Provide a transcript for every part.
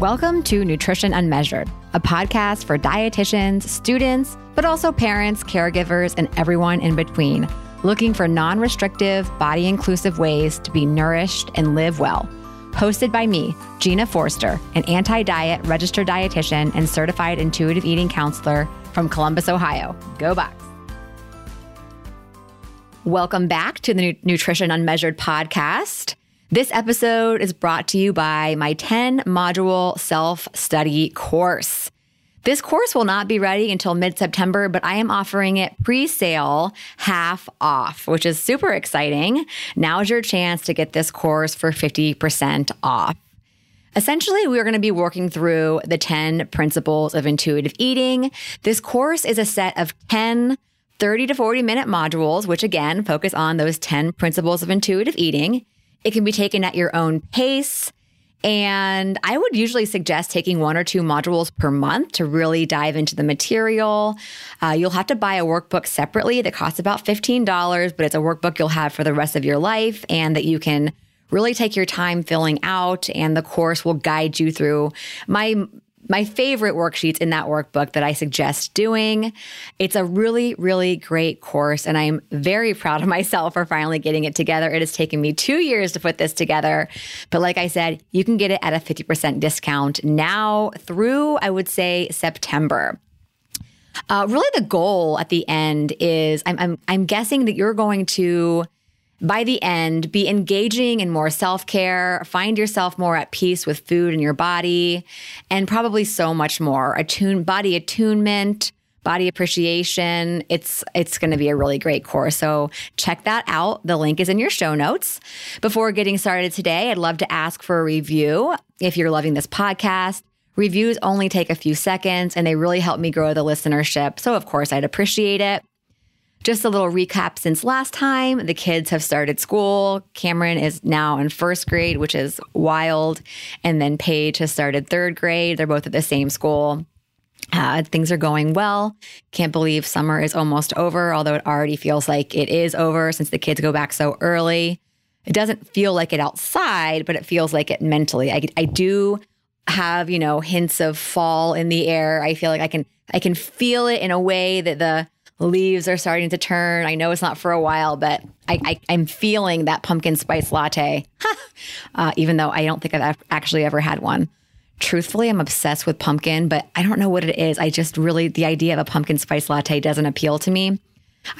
Welcome to Nutrition Unmeasured, a podcast for dietitians, students, but also parents, caregivers, and everyone in between, looking for non restrictive, body inclusive ways to be nourished and live well. Hosted by me, Gina Forster, an anti diet registered dietitian and certified intuitive eating counselor from Columbus, Ohio. Go Bucks. Welcome back to the Nutrition Unmeasured podcast. This episode is brought to you by my 10 module self study course. This course will not be ready until mid September, but I am offering it pre sale half off, which is super exciting. Now is your chance to get this course for 50% off. Essentially, we're going to be working through the 10 principles of intuitive eating. This course is a set of 10 30 to 40 minute modules, which again focus on those 10 principles of intuitive eating. It can be taken at your own pace. And I would usually suggest taking one or two modules per month to really dive into the material. Uh, you'll have to buy a workbook separately that costs about $15, but it's a workbook you'll have for the rest of your life and that you can really take your time filling out. And the course will guide you through my my favorite worksheets in that workbook that I suggest doing. It's a really, really great course, and I'm very proud of myself for finally getting it together. It has taken me two years to put this together. But like I said, you can get it at a 50% discount now through, I would say, September. Uh, really, the goal at the end is I'm, I'm, I'm guessing that you're going to by the end, be engaging in more self care, find yourself more at peace with food and your body, and probably so much more. Attune, body attunement, body appreciation. It's it's going to be a really great course. So check that out. The link is in your show notes. Before getting started today, I'd love to ask for a review. If you're loving this podcast, reviews only take a few seconds and they really help me grow the listenership. So of course, I'd appreciate it. Just a little recap since last time. The kids have started school. Cameron is now in first grade, which is wild. And then Paige has started third grade. They're both at the same school. Uh, things are going well. Can't believe summer is almost over, although it already feels like it is over since the kids go back so early. It doesn't feel like it outside, but it feels like it mentally. I, I do have, you know, hints of fall in the air. I feel like I can I can feel it in a way that the leaves are starting to turn. I know it's not for a while, but I, am feeling that pumpkin spice latte, uh, even though I don't think I've actually ever had one. Truthfully, I'm obsessed with pumpkin, but I don't know what it is. I just really, the idea of a pumpkin spice latte doesn't appeal to me.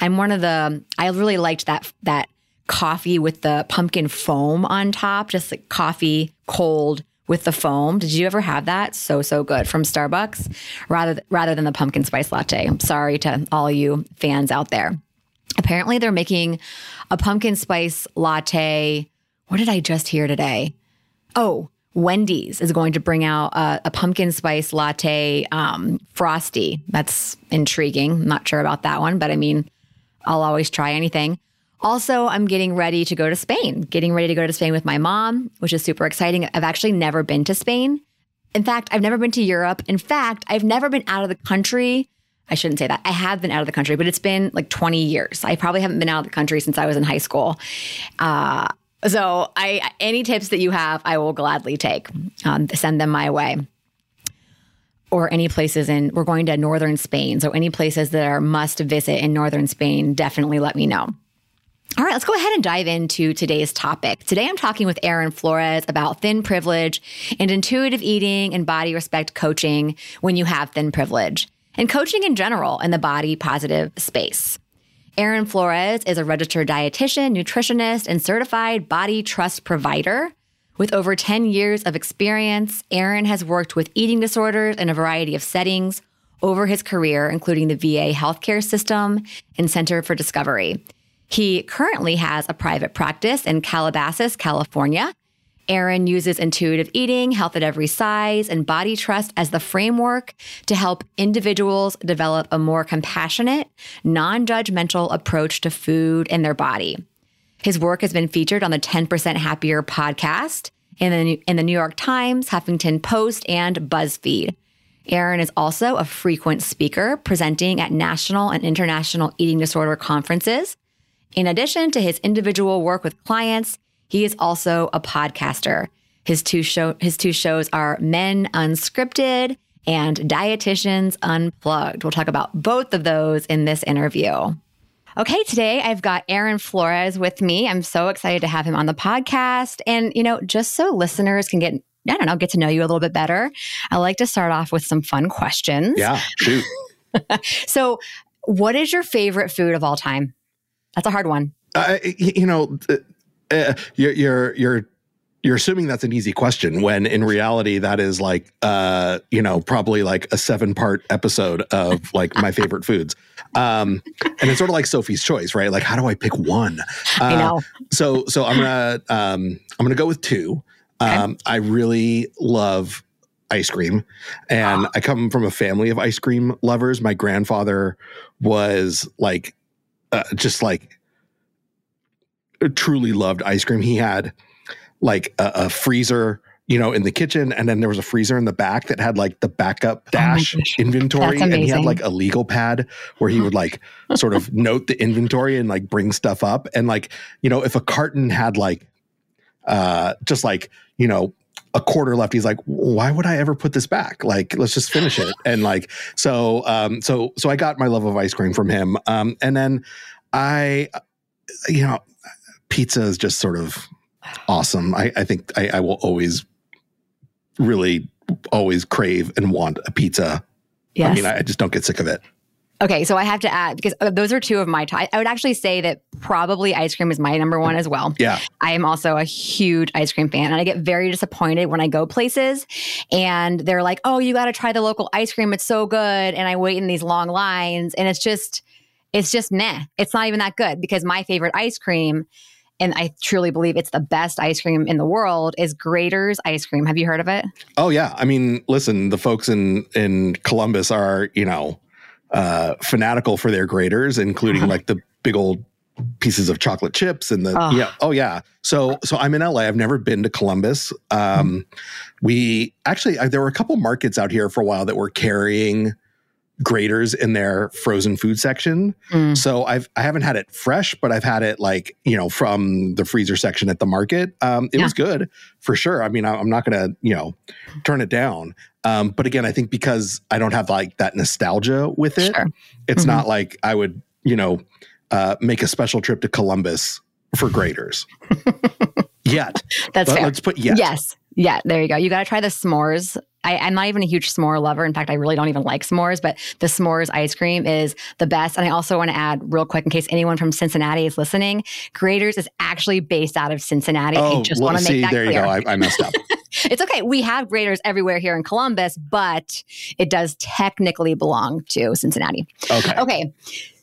I'm one of the, I really liked that, that coffee with the pumpkin foam on top, just like coffee cold with the foam. Did you ever have that? So so good from Starbucks, rather rather than the pumpkin spice latte. I'm sorry to all you fans out there. Apparently, they're making a pumpkin spice latte. What did I just hear today? Oh, Wendy's is going to bring out a, a pumpkin spice latte um, frosty. That's intriguing. I'm not sure about that one, but I mean, I'll always try anything. Also, I'm getting ready to go to Spain, getting ready to go to Spain with my mom, which is super exciting. I've actually never been to Spain. In fact, I've never been to Europe. In fact, I've never been out of the country. I shouldn't say that. I have been out of the country, but it's been like 20 years. I probably haven't been out of the country since I was in high school. Uh, so, I any tips that you have, I will gladly take. Um, send them my way or any places in we're going to northern Spain. So any places that are must visit in northern Spain, definitely let me know. All right, let's go ahead and dive into today's topic. Today I'm talking with Aaron Flores about thin privilege and intuitive eating and body respect coaching when you have thin privilege and coaching in general in the body positive space. Aaron Flores is a registered dietitian, nutritionist, and certified body trust provider. With over 10 years of experience, Aaron has worked with eating disorders in a variety of settings over his career, including the VA healthcare system and Center for Discovery. He currently has a private practice in Calabasas, California. Aaron uses intuitive eating, health at every size, and body trust as the framework to help individuals develop a more compassionate, non judgmental approach to food and their body. His work has been featured on the 10% Happier podcast in the, in the New York Times, Huffington Post, and BuzzFeed. Aaron is also a frequent speaker presenting at national and international eating disorder conferences in addition to his individual work with clients, he is also a podcaster. His two show his two shows are Men Unscripted and Dietitians Unplugged. We'll talk about both of those in this interview. Okay, today I've got Aaron Flores with me. I'm so excited to have him on the podcast. And, you know, just so listeners can get I don't know, get to know you a little bit better. I like to start off with some fun questions. Yeah, shoot. so, what is your favorite food of all time? That's a hard one. Uh, you know, uh, you're you're you're you're assuming that's an easy question when in reality that is like uh you know probably like a seven part episode of like my favorite foods. Um and it's sort of like sophie's choice right? Like how do i pick one? Uh, i know. so so i'm gonna um i'm gonna go with two. Um okay. i really love ice cream and i come from a family of ice cream lovers. My grandfather was like uh, just like truly loved ice cream. He had like a, a, freezer, you know, in the kitchen, and then there was a freezer in the back that had like the backup oh dash oh inventory, and he had like a legal pad where he would like sort of note the inventory and like bring stuff up, and like you know, if a carton had like, uh, just like you know a quarter left he's like why would i ever put this back like let's just finish it and like so um so so i got my love of ice cream from him um and then i you know pizza is just sort of awesome. I, I think I, I, will always really always crave and want a pizza. Yes. I mean, I, I just don't get sick of it. Okay, so I have to add because uh, those are two of my. I would actually say that probably ice cream is my number one as well. Yeah. I am also a huge ice cream fan and I get very disappointed when I go places and they're like, "Oh, you got to try the local ice cream. It's so good." And I wait in these long lines and it's just it's just meh. It's not even that good because my favorite ice cream and I truly believe it's the best ice cream in the world is Graeter's ice cream. Have you heard of it? Oh yeah. I mean, listen, the folks in in Columbus are, you know, uh fanatical for their Graeter's, including uh-huh. like the big old pieces of chocolate chips and the oh. yeah oh yeah so so i'm in la i've never been to columbus um we actually I, there were a couple markets out here for a while that were carrying Graeter's in their frozen food section. Mm. So I've I haven't had it fresh, but I've had it like you know from the freezer section at the market. Um, it yeah. was good for sure. I mean, I, am not gonna you know turn it down. Um, but again, I think because I don't have like that nostalgia with it, sure. it's mm-hmm. not like I would you know uh, make a special trip to Columbus for Graeter's. yet. That's fair. Let's put yet. Yes. Yeah, there you go. You got to try the s'mores I, am not even a huge s'more lover. In fact, I really don't even like s'mores, but the s'mores ice cream is the best. And I also want to add, real quick, in case anyone from Cincinnati is listening, Graeter's is actually based out of Cincinnati. Oh, I just well, want to make that there clear. you go. I, I messed up. it's okay. We have Graeter's everywhere here in Columbus, but it does technically belong to Cincinnati. Okay. Okay.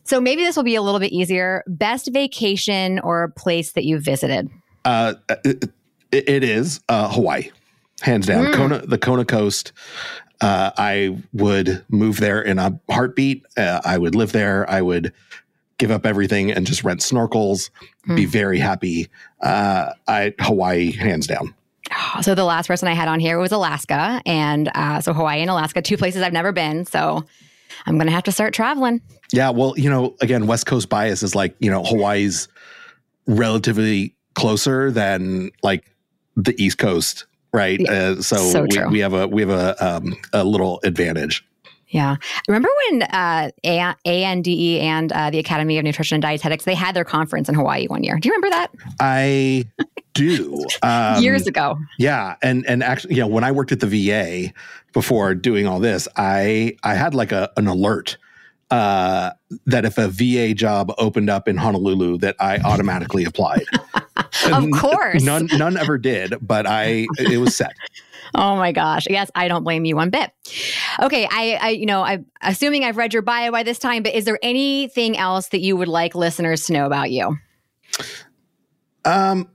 So maybe this will be a little bit easier. Best vacation or place that you've visited? Uh, it, it is uh, Hawaii hands down. Mm. Kona, the Kona Coast. Uh, I would move there in a heartbeat. Uh, I would live there. I would give up everything and just rent snorkels. Mm. Be very happy. Uh, I Hawaii, hands down. So the last person I had on here was Alaska, and uh, so Hawaii and Alaska, two places I've never been. So I'm going to have to start traveling. Yeah, well, you know, again, West Coast bias is like you know Hawaii's relatively closer than like the East Coast right? Yeah, uh, so, so we, we, have a we have a um, a little advantage. Yeah. Remember when uh, ANDE and uh, the Academy of Nutrition and Dietetics, they had their conference in Hawaii one year. Do you remember that? I do. Um, Years ago. Yeah. And and actually, you know, when I worked at the VA before doing all this, I I had like a an alert uh, that if a VA job opened up in Honolulu, that I automatically applied. of course, none none ever did, but I it was set. Oh my gosh. Yes, I don't blame you one bit. Okay, I, I you know, I'm assuming I've read your bio by this time, but is there anything else that you would like listeners to know about you? Um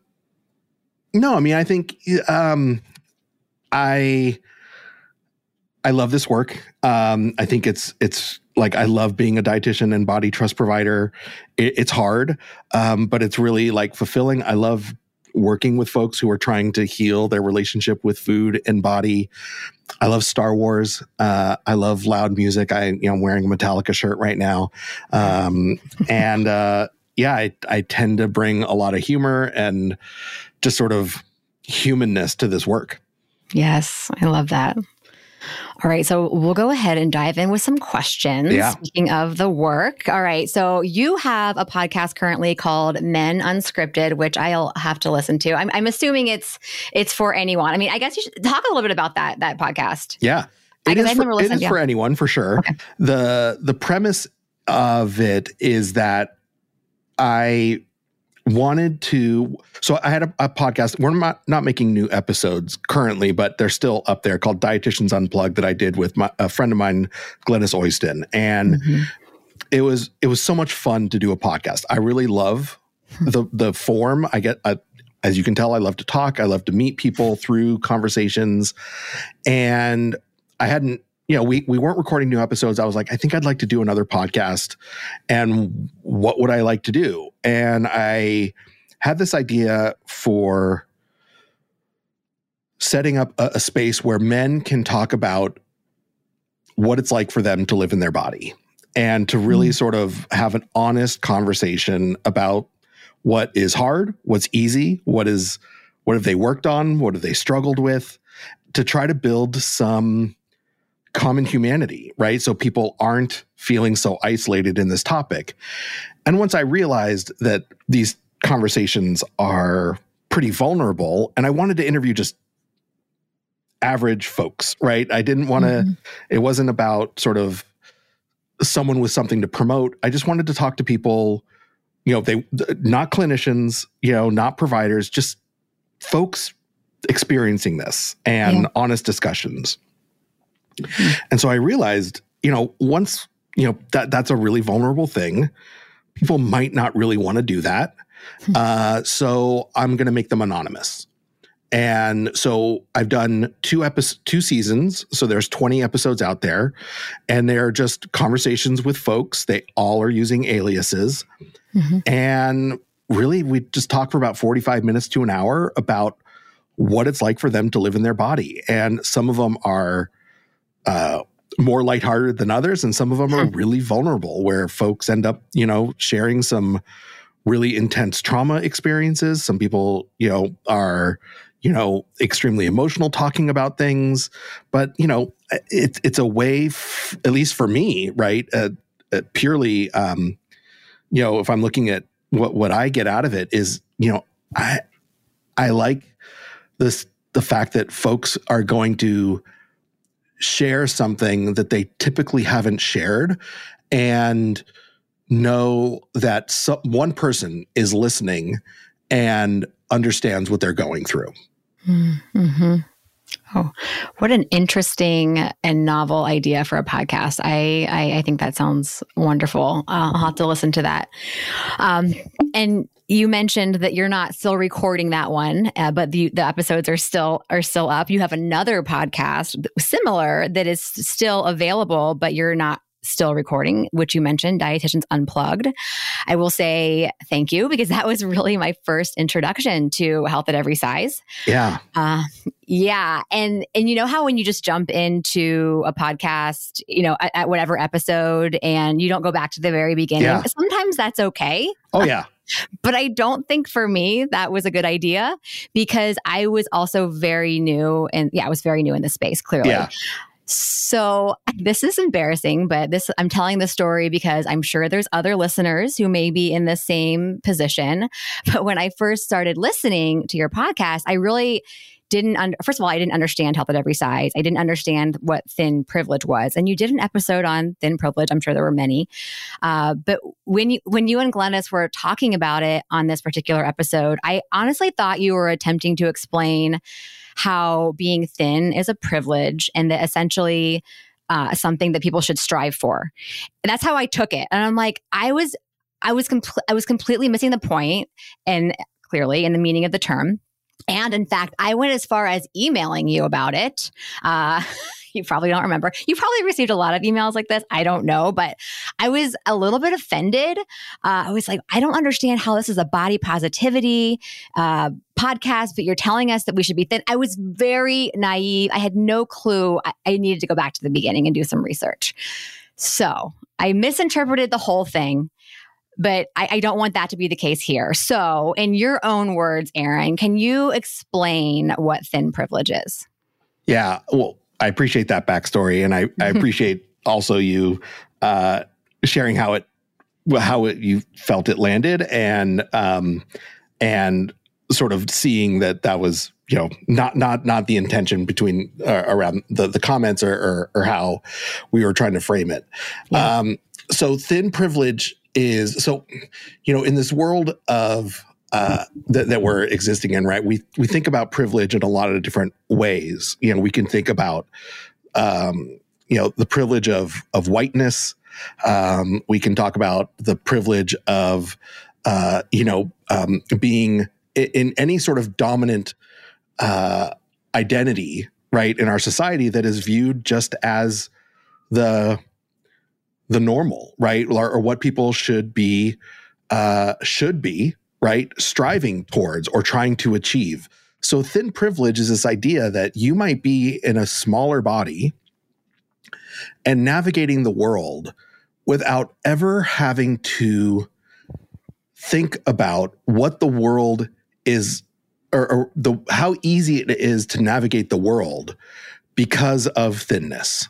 no, I mean I think um I I love this work. Um I think it's it's like I love being a dietitian and body trust provider. It, it's hard, um, but it's really like fulfilling. I love working with folks who are trying to heal their relationship with food and body. I love Star Wars. Uh, I love loud music. I, you know, I'm wearing a Metallica shirt right now. Um, and, uh, yeah, I, I tend to bring a lot of humor and just sort of, humanness to this work. Yes, I love that. All right, so we'll go ahead and dive in with some questions. Yeah. Speaking of the work. All right, so you have a podcast currently called Men Unscripted, which I'll have to listen to. I'm, I'm assuming it's it's for anyone. I mean, I guess you should talk a little bit about that that podcast. Yeah. It is, for, it is yeah. for anyone for sure. Okay. The the premise of it is that I wanted to so i had a, a, podcast. We're not not making new episodes currently but they're still up there called dietitians unplugged that i did with my, a friend of mine Glenys Oyston. And mm-hmm. it was it was so much fun to do a podcast. I really love hmm. the the form. I get I, as you can tell i love to talk. I love to meet people through conversations. And i hadn't you know, we we weren't recording new episodes. I was like, I think I'd like to do another podcast. And what would I like to do? And I had this idea for setting up a, a space where men can talk about what it's like for them to live in their body and to really mm. sort of have an honest conversation about what is hard, what's easy, what is what have they worked on, what have they struggled with, to try to build some common humanity, right? So people aren't feeling so isolated in this topic. And once I realized that these conversations are pretty vulnerable, and I wanted to interview just average folks, right? I didn't want to, mm-hmm. it wasn't about sort of someone with something to promote. I just wanted to talk to people, you know, they not clinicians, you know, not providers, just folks experiencing this and yeah. honest discussions. And so I realized, you know, once, you know, that that's a really vulnerable thing. People might not really want to do that. Hmm. Uh, so I'm going to make them anonymous. And so I've done two episodes, two seasons. So there's 20 episodes out there, and they're just conversations with folks. They all are using aliases. Mm-hmm. And really, we just talk for about 45 minutes to an hour about what it's like for them to live in their body. And some of them are uh, more lighthearted than others, and some of them are hmm. really vulnerable, where folks end up, you know, sharing some really intense trauma experiences. Some people, you know, are, you know, extremely emotional talking about things, but you know, it's it's a way, f- at least for me, right? Uh, uh, purely, um, you know, if I'm looking at what what I get out of it is, you know, I I like this the fact that folks are going to share something that they typically haven't shared and know that some, one person is listening and understands what they're going through. Mm-hmm. Oh, what an interesting and novel idea for a podcast. I, I, I think that sounds wonderful. I'll have to listen to that. Um, and you mentioned that you're not still recording that one, uh, but the, the episodes are still are still up. You have another podcast similar that is still available, but you're not still recording, which you mentioned, Dietitians Unplugged. I will say thank you because that was really my first introduction to health at every size. Yeah. Uh, yeah. And and you know how when you just jump into a podcast, you know, at, at whatever episode and you don't go back to the very beginning, yeah. sometimes that's okay. Oh yeah. But I don't think for me that was a good idea because I was also very new and yeah, I was very new in the space, clearly. Yeah. So this is embarrassing, but this I'm telling the story because I'm sure there's other listeners who may be in the same position. But when I first started listening to your podcast, I really didn't un- first of all i didn't understand health at every size i didn't understand what thin privilege was and you did an episode on thin privilege i'm sure there were many uh, but when you when you and Glenys were talking about it on this particular episode i honestly thought you were attempting to explain how being thin is a privilege and that essentially uh, something that people should strive for. And that's how I took it. And I'm like, I was, I was, compl- I was completely missing the point and clearly in the meaning of the term. And in fact, I went as far as emailing you about it. Uh, you probably don't remember. You probably received a lot of emails like this. I don't know, but I was a little bit offended. Uh, I was like, I don't understand how this is a body positivity uh, podcast, but you're telling us that we should be thin. I was very naive. I had no clue. I, I needed to go back to the beginning and do some research. So I misinterpreted the whole thing. But I, I don't want that to be the case here. So, in your own words, Aaron, can you explain what thin privilege is? Yeah. Well, I appreciate that backstory, and I, I appreciate also you uh, sharing how it how it, you felt it landed, and um, and sort of seeing that that was you know not not not the intention between uh, around the the comments or, or, or how we were trying to frame it. Yeah. Um, so thin privilege is so you know in this world of uh, that, that we're existing in, right? We we think about privilege in a lot of different ways. You know, we can think about um, you know the privilege of of whiteness. Um, we can talk about the privilege of uh, you know um, being in any sort of dominant uh, identity, right, in our society that is viewed just as the the normal, right, or, or what people should be uh, should be, right, striving towards or trying to achieve. So thin privilege is this idea that you might be in a smaller body and navigating the world without ever having to think about what the world is or, or the how easy it is to navigate the world because of thinness.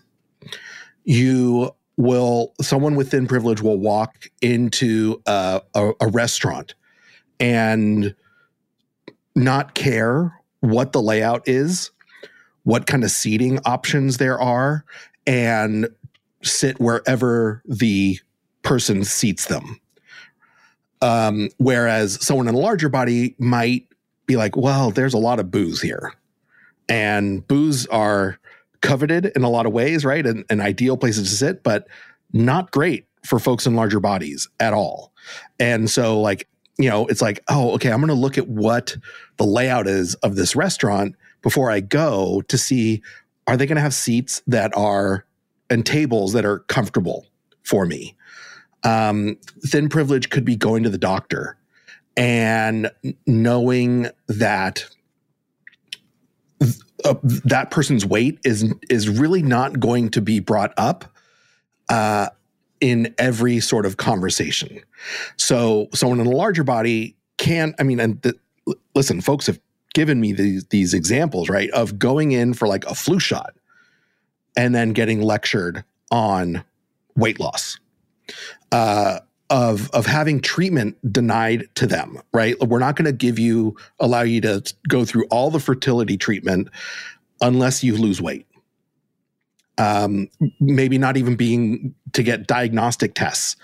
You will someone with thin privilege will walk into a, a, a restaurant and not care what the layout is, what kind of seating options there are, and sit wherever the person seats them. Um, whereas someone in a larger body might be like, well, there's a lot of booze here. And booze are coveted in a lot of ways, right? And, and ideal places to sit, but not great for folks in larger bodies at all. And so, like, you know, it's like, oh, okay, I'm going to look at what the layout is of this restaurant before I go to see are they going to have seats that are and tables that are comfortable for me um, thin privilege could be going to the doctor and knowing that uh, that person's weight is is really not going to be brought up uh, in every sort of conversation. So someone in a larger body can, I mean, and listen, folks have given me these these examples, right, of going in for like a flu shot and then getting lectured on weight loss uh, of of having treatment denied to them. Right, we're not going to give you allow you to go through all the fertility treatment unless you lose weight. Um, maybe not even being to get diagnostic tests.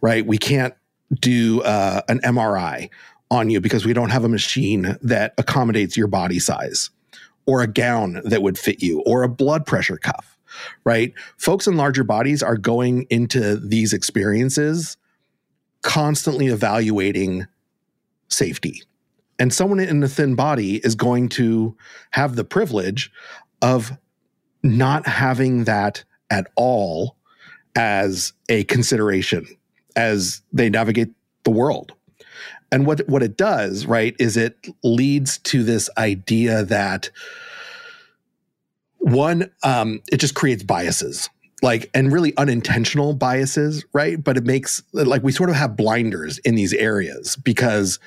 Right, we can't do uh, an MRI on you because we don't have a machine that accommodates your body size or a gown that would fit you or a blood pressure cuff right? Folks in larger bodies are going into these experiences constantly evaluating safety. And someone in a thin body is going to have the privilege of not having that at all as a consideration as they navigate the world. And what what it does, right, is it leads to this idea that one, um, it just creates biases, like, and really unintentional biases, right? But it makes, like, we sort of have blinders in these areas because,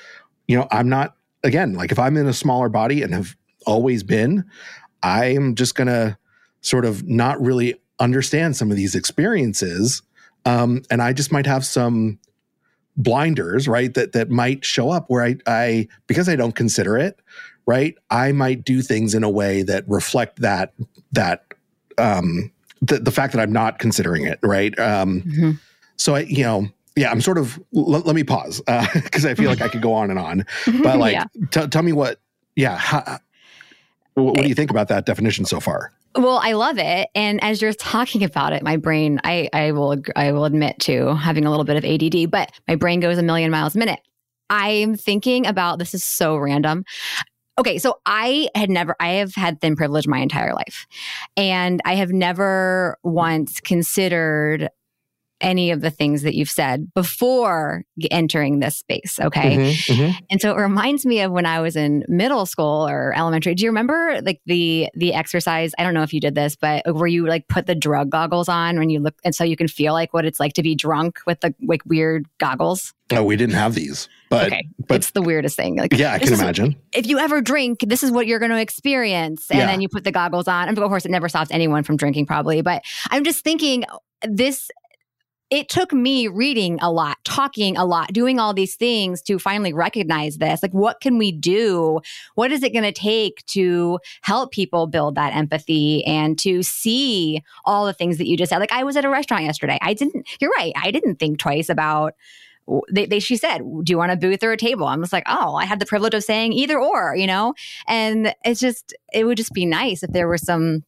you know, I'm not, again, like, if I'm in a smaller body and have always been, I am just going to sort of not really understand some of these experiences. Um, and I just might have some blinders, right? That that might show up where I I because I don't consider it, right? I might do things in a way that reflect that that um the, the fact that I'm not considering it, right? Um mm-hmm. so I you know yeah, I'm sort of l- let me pause because uh, I feel like I could go on and on. But like, yeah. t- tell me what, yeah, how, what, what do you think about that definition so far? Well, I love it, and as you're talking about it, my brain, I, I will, I will admit to having a little bit of ADD, but my brain goes a million miles a minute. I'm thinking about this is so random. Okay, so I had never, I have had thin privilege my entire life. And I have never once considered any of the things that you've said before entering this space. Okay. Mm-hmm, mm-hmm. And so it reminds me of when I was in middle school or elementary. Do you remember like the the exercise? I don't know if you did this, but where you like put the drug goggles on when you look and so you can feel like what it's like to be drunk with the like weird goggles. Oh, we didn't have these. But, okay. but it's the weirdest thing. Like, yeah, I can imagine. If you ever drink, this is what you're going to experience. And yeah. then you put the goggles on. And of course, it never stops anyone from drinking, probably. But I'm just thinking this it took me reading a lot, talking a lot, doing all these things to finally recognize this. Like, what can we do? What is it going to take to help people build that empathy and to see all the things that you just said? Like, I was at a restaurant yesterday. I didn't, you're right. I didn't think twice about they, they, she said, "Do you want a booth or a table?" I'm just like, "Oh, I had the privilege of saying either or," you know. And it's just, it would just be nice if there were some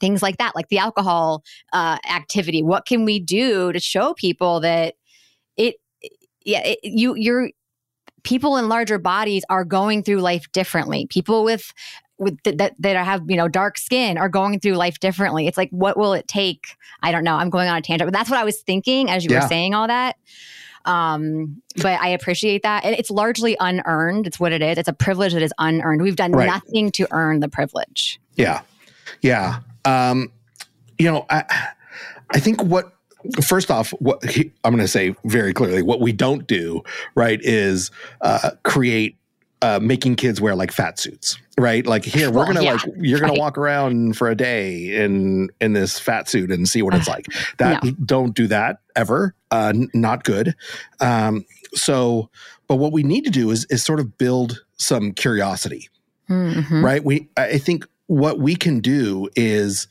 things like that, like the alcohol uh, activity. What can we do to show people that it, yeah, it, you, you're, people in larger bodies are going through life differently. People with with th- that that have you know dark skin are going through life differently. It's like what will it take? I don't know. I'm going on a tangent, but that's what I was thinking as you yeah. were saying all that. Um, but I appreciate that. And It's largely unearned. It's what it is. It's a privilege that is unearned. We've done right. nothing to earn the privilege. Yeah. Yeah. Um, you know, I, I think what first off, what he, I'm going to say very clearly, what we don't do, right, is uh, create uh, making kids wear like fat suits, right? Like here, we're gonna yeah, like you're gonna right. walk around for a day in in this fat suit and see what it's like. That no. don't do that ever. Uh, n- not good. Um, so, but what we need to do is is sort of build some curiosity, mm-hmm. right? We I think what we can do is,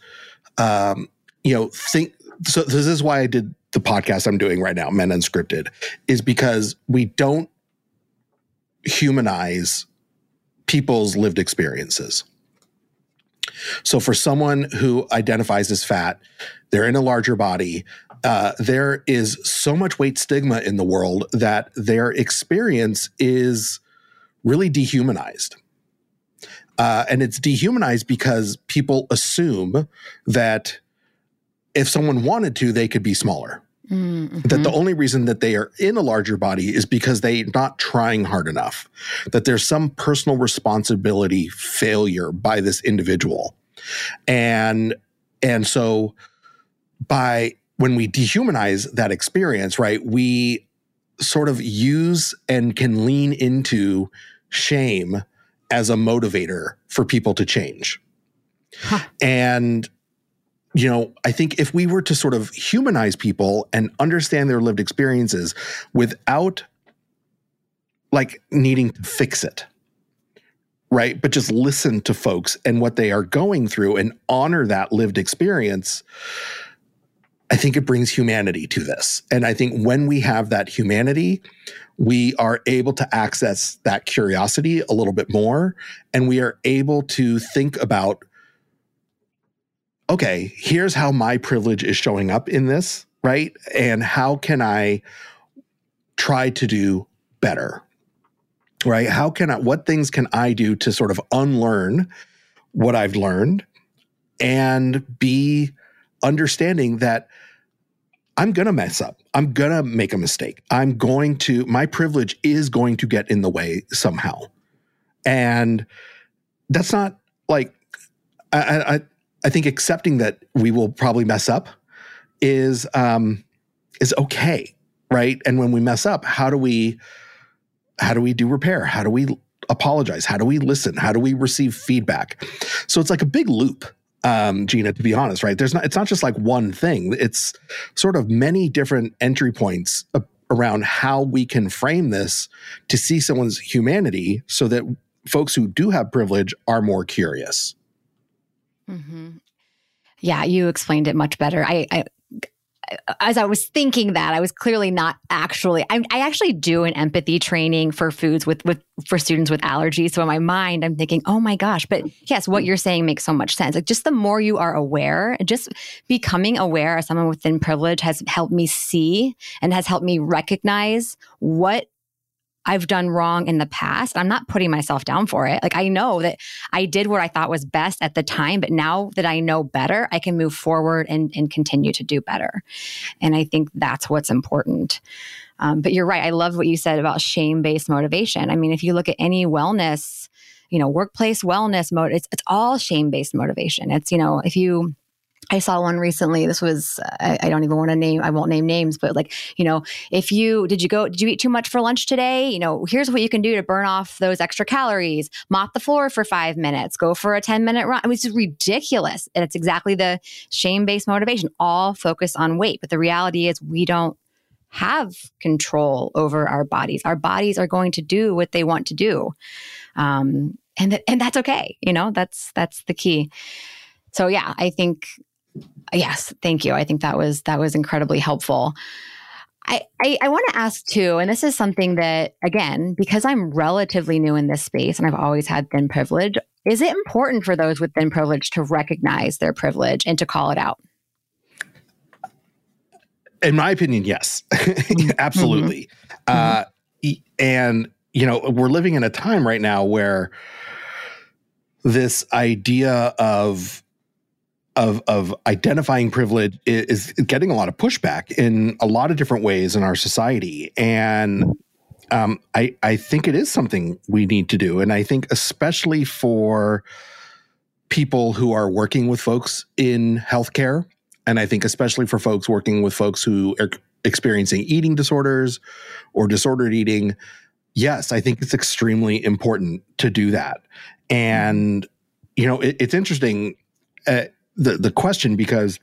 um, you know, think. So this is why I did the podcast I'm doing right now, Men Unscripted, is because we don't humanize people's lived experiences. So for someone who identifies as fat, they're in a larger body. Uh, there is so much weight stigma in the world that their experience is really dehumanized. Uh, and it's dehumanized because people assume that if someone wanted to, they could be smaller. Mm-hmm. That the only reason that they are in a larger body is because they're not trying hard enough. That there's some personal responsibility failure by this individual. And and so by when we dehumanize that experience, right, we sort of use and can lean into shame as a motivator for people to change. Huh. And, you know, I think if we were to sort of humanize people and understand their lived experiences without like needing to fix it, right? But just listen to folks and what they are going through and honor that lived experience. I think it brings humanity to this. And I think when we have that humanity, we are able to access that curiosity a little bit more and we are able to think about okay here's how my privilege is showing up in this right and how can i try to do better right how can i what things can i do to sort of unlearn what i've learned and be understanding that I'm going to mess up. I'm going to make a mistake. I'm going to, my privilege is going to get in the way somehow. And that's not like, I, I, I think accepting that we will probably mess up is, um, is okay. Right. And when we mess up, how do we, how do we do repair? How do we apologize? How do we listen? How do we receive feedback? So it's like a big loop um, Gina, to be honest, right? There's not, it's not just like one thing. It's sort of many different entry points around how we can frame this to see someone's humanity so that folks who do have privilege are more curious. Mm-hmm. Yeah, you explained it much better. I, I as I was thinking that, I was clearly not actually. I, I, actually do an empathy training for foods with with for students with allergies. So in my mind, I'm thinking, oh my gosh! But yes, what you're saying makes so much sense. Like just the more you are aware, just becoming aware as someone within privilege has helped me see and has helped me recognize what I've done wrong in the past. I'm not putting myself down for it. Like I know that I did what I thought was best at the time, but now that I know better, I can move forward and, and continue to do better. And I think that's what's important. Um, but you're right. I love what you said about shame based motivation. I mean, if you look at any wellness, you know, workplace wellness mode, it's, it's all shame based motivation. It's, you know, if you, I saw one recently. This was, I, I, don't even want to name, I won't name names, but like, you know, if you, did you go, did you eat too much for lunch today? You know, here's what you can do to burn off those extra calories mop the floor for five minutes, go for a 10 minute run. It was just ridiculous. And it's exactly the shame based motivation, all focused on weight. But the reality is, we don't have control over our bodies. Our bodies are going to do what they want to do. Um, and, th- and that's okay. You know, that's, that's the key. So yeah, I think yes, thank you. I think that was that was incredibly helpful. I, I, I want to ask too, and this is something that, again, because I'm relatively new in this space and I've always had thin privilege, is it important for those with thin privilege to recognize their privilege and to call it out? In my opinion, yes, mm-hmm. absolutely. Mm-hmm. Uh, and, you know, we're living in a time right now where this idea of of of identifying privilege is, getting a lot of pushback in a lot of different ways in our society, and um, I I think it is something we need to do, and I think especially for people who are working with folks in healthcare, and I think especially for folks working with folks who are experiencing eating disorders or disordered eating. Yes, I think it's extremely important to do that, and you know it, it's interesting. Uh, the the question because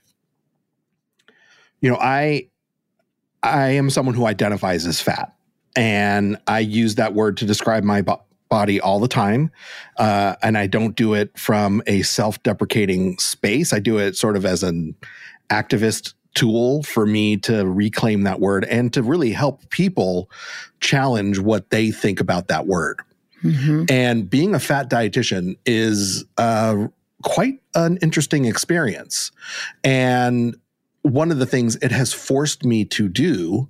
you know I I am someone who identifies as fat and I use that word to describe my bo- body all the time uh, and I don't do it from a self-deprecating space I do it sort of as an activist tool for me to reclaim that word and to really help people challenge what they think about that word. Mm-hmm. And being a fat dietitian is uh, quite an interesting experience. And one of the things it has forced me to do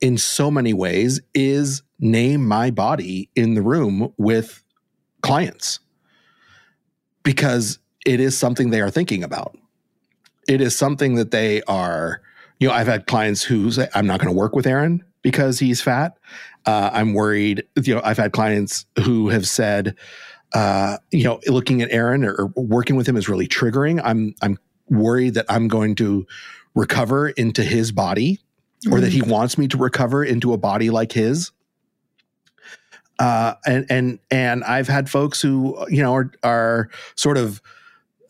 in so many ways is name my body in the room with clients because it is something they are thinking about. It is something that they are, you know, I've had clients who say, I'm not going to work with Aaron because he's fat. Uh, I'm worried, you know, I've had clients who have said, uh, you know, looking at Aaron or, or working with him is really triggering. I'm I'm worried that I'm going to recover into his body or that he mm. wants me to recover into a body like his. Uh, and and and I've had folks who you know are are sort of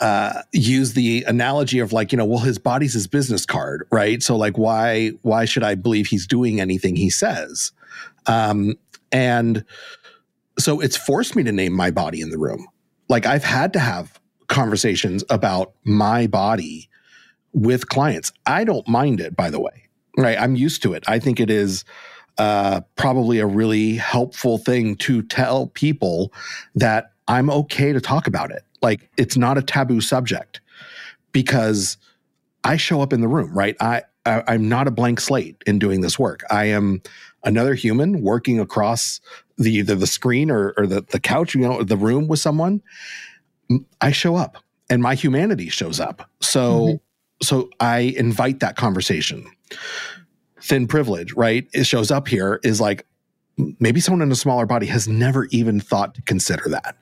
uh, use the analogy of like you know well his body's his business card right so like why why should I believe he's doing anything he says um, and so it's forced me to name my body in the room. Like I've had to have conversations about my body with clients. I don't mind it, by the way. Right. I'm used to it. I think it is uh, probably a really helpful thing to tell people that I'm okay to talk about it. Like it's not a taboo subject because I show up in the room, right? I, I I'm not a blank slate in doing this work. I am another human working across the either the screen or, or the, the couch, you know, the room with someone, I show up and my humanity shows up. So mm-hmm. so I invite that conversation. Thin privilege, right? It shows up here is like maybe someone in a smaller body has never even thought to consider that.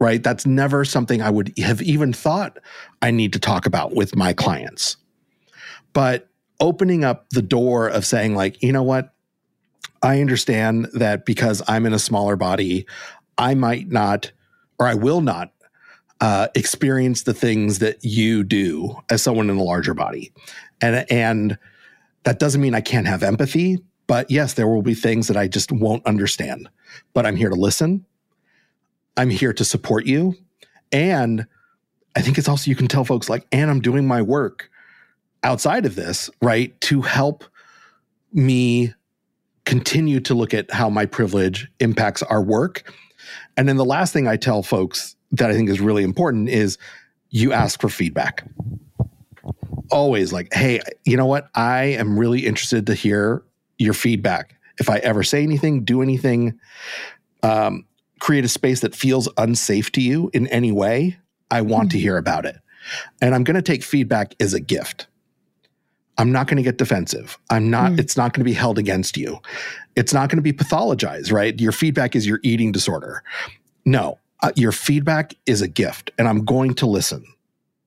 Right? That's never something I would have even thought I need to talk about with my clients. But opening up the door of saying like, you know what? I understand that because I'm in a smaller body, I might not, or I will not, uh, experience the things that you do as someone in a larger body, and and that doesn't mean I can't have empathy. But yes, there will be things that I just won't understand. But I'm here to listen. I'm here to support you, and I think it's also you can tell folks like, and I'm doing my work outside of this, right, to help me continue to look at how my privilege impacts our work. And then the last thing I tell folks that I think is really important is you ask for feedback. Always like, hey, you know what? I am really interested to hear your feedback. if I ever say anything, do anything, um, create a space that feels unsafe to you in any way, I want mm-hmm. to hear about it. And I'm going to take feedback as a gift. I'm not going to get defensive. I'm not, mm. it's not going to be held against you. It's not going to be pathologized, right? Your feedback is your eating disorder. No, uh, your feedback is a gift and I'm going to listen.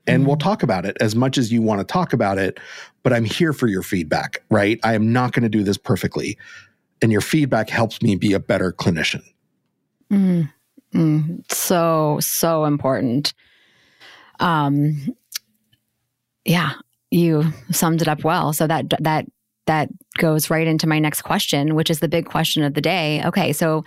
And mm. we'll talk about it as much as you want to talk about it, but I'm here for your feedback, right? I am not going to do this perfectly. And your feedback helps me be a better clinician. Mm. Mm. So, so important. Um, yeah, you summed it up well. So that that that goes right into my next question, which is the big question of the day. Okay, so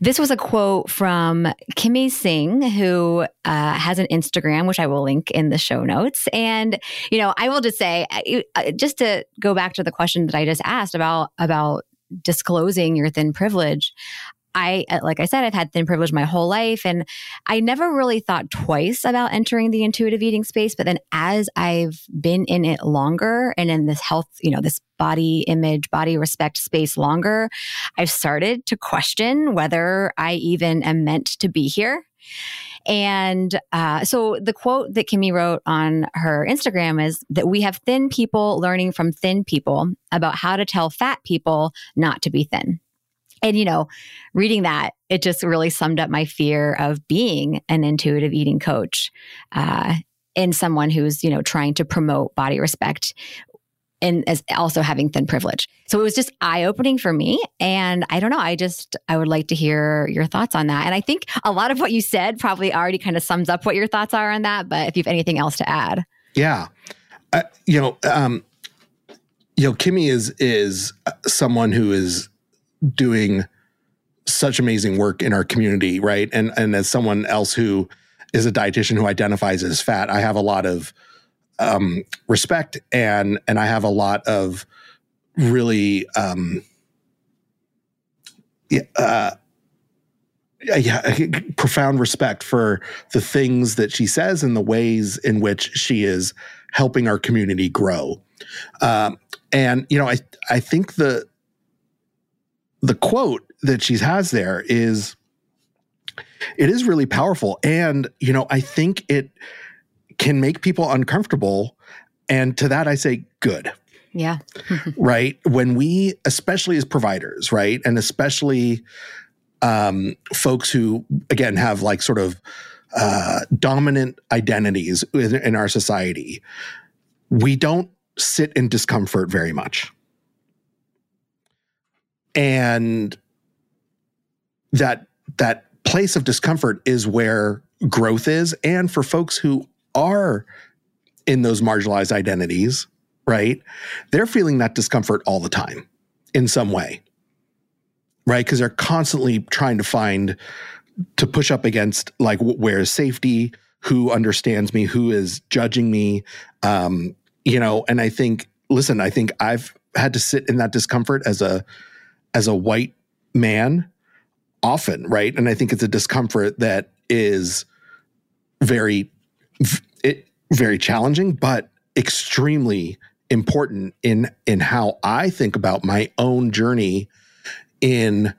this was a quote from Kimmie Singh, who uh, has an Instagram, which I will link in the show notes. And you know, I will just say, uh, just to go back to the question that I just asked about about disclosing your thin privilege. I, uh, like I said, I've had thin privilege my whole life and I never really thought twice about entering the intuitive eating space. But then as I've been in it longer and in this health, you know, this body image, body respect space longer, I've started to question whether I even am meant to be here. And uh, so the quote that Kimmie wrote on her Instagram is that we have thin people learning from thin people about how to tell fat people not to be thin. And, you know, reading that, it just really summed up my fear of being an intuitive eating coach uh, and someone who's, you know, trying to promote body respect and as also having thin privilege. So it was just eye opening for me. And I don't know, I just, I would like to hear your thoughts on that. And I think a lot of what you said probably already kind of sums up what your thoughts are on that. But if you have anything else to add. Yeah. Uh, you know, um, you know, Kimmie is, is someone who is doing such amazing work in our community, right? And and as someone else who is a dietitian who identifies as fat, I have a lot of um, respect and and I have a lot of really um, uh, yeah, profound respect for the things that she says and the ways in which she is helping our community grow. Um, and you know, I I think the the quote that she has there is it is really powerful. And you know i think it can make people uncomfortable. And to that i say good. Yeah. Right? When we especially as providers right? And especially um folks who again have like sort of uh dominant identities in, in our society we don't sit in discomfort very much and that that place of discomfort is where growth is. And for folks who are in those marginalized identities right they're feeling that discomfort all the time in some way right? Because they're constantly trying to find to push up against like where is safety? Who understands me? Who is judging me? Um you know and i think listen i think i've had to sit in that discomfort as a as a white man often, right? And I think it's a discomfort that is very, it, very challenging, but extremely important in in how I think about my own journey in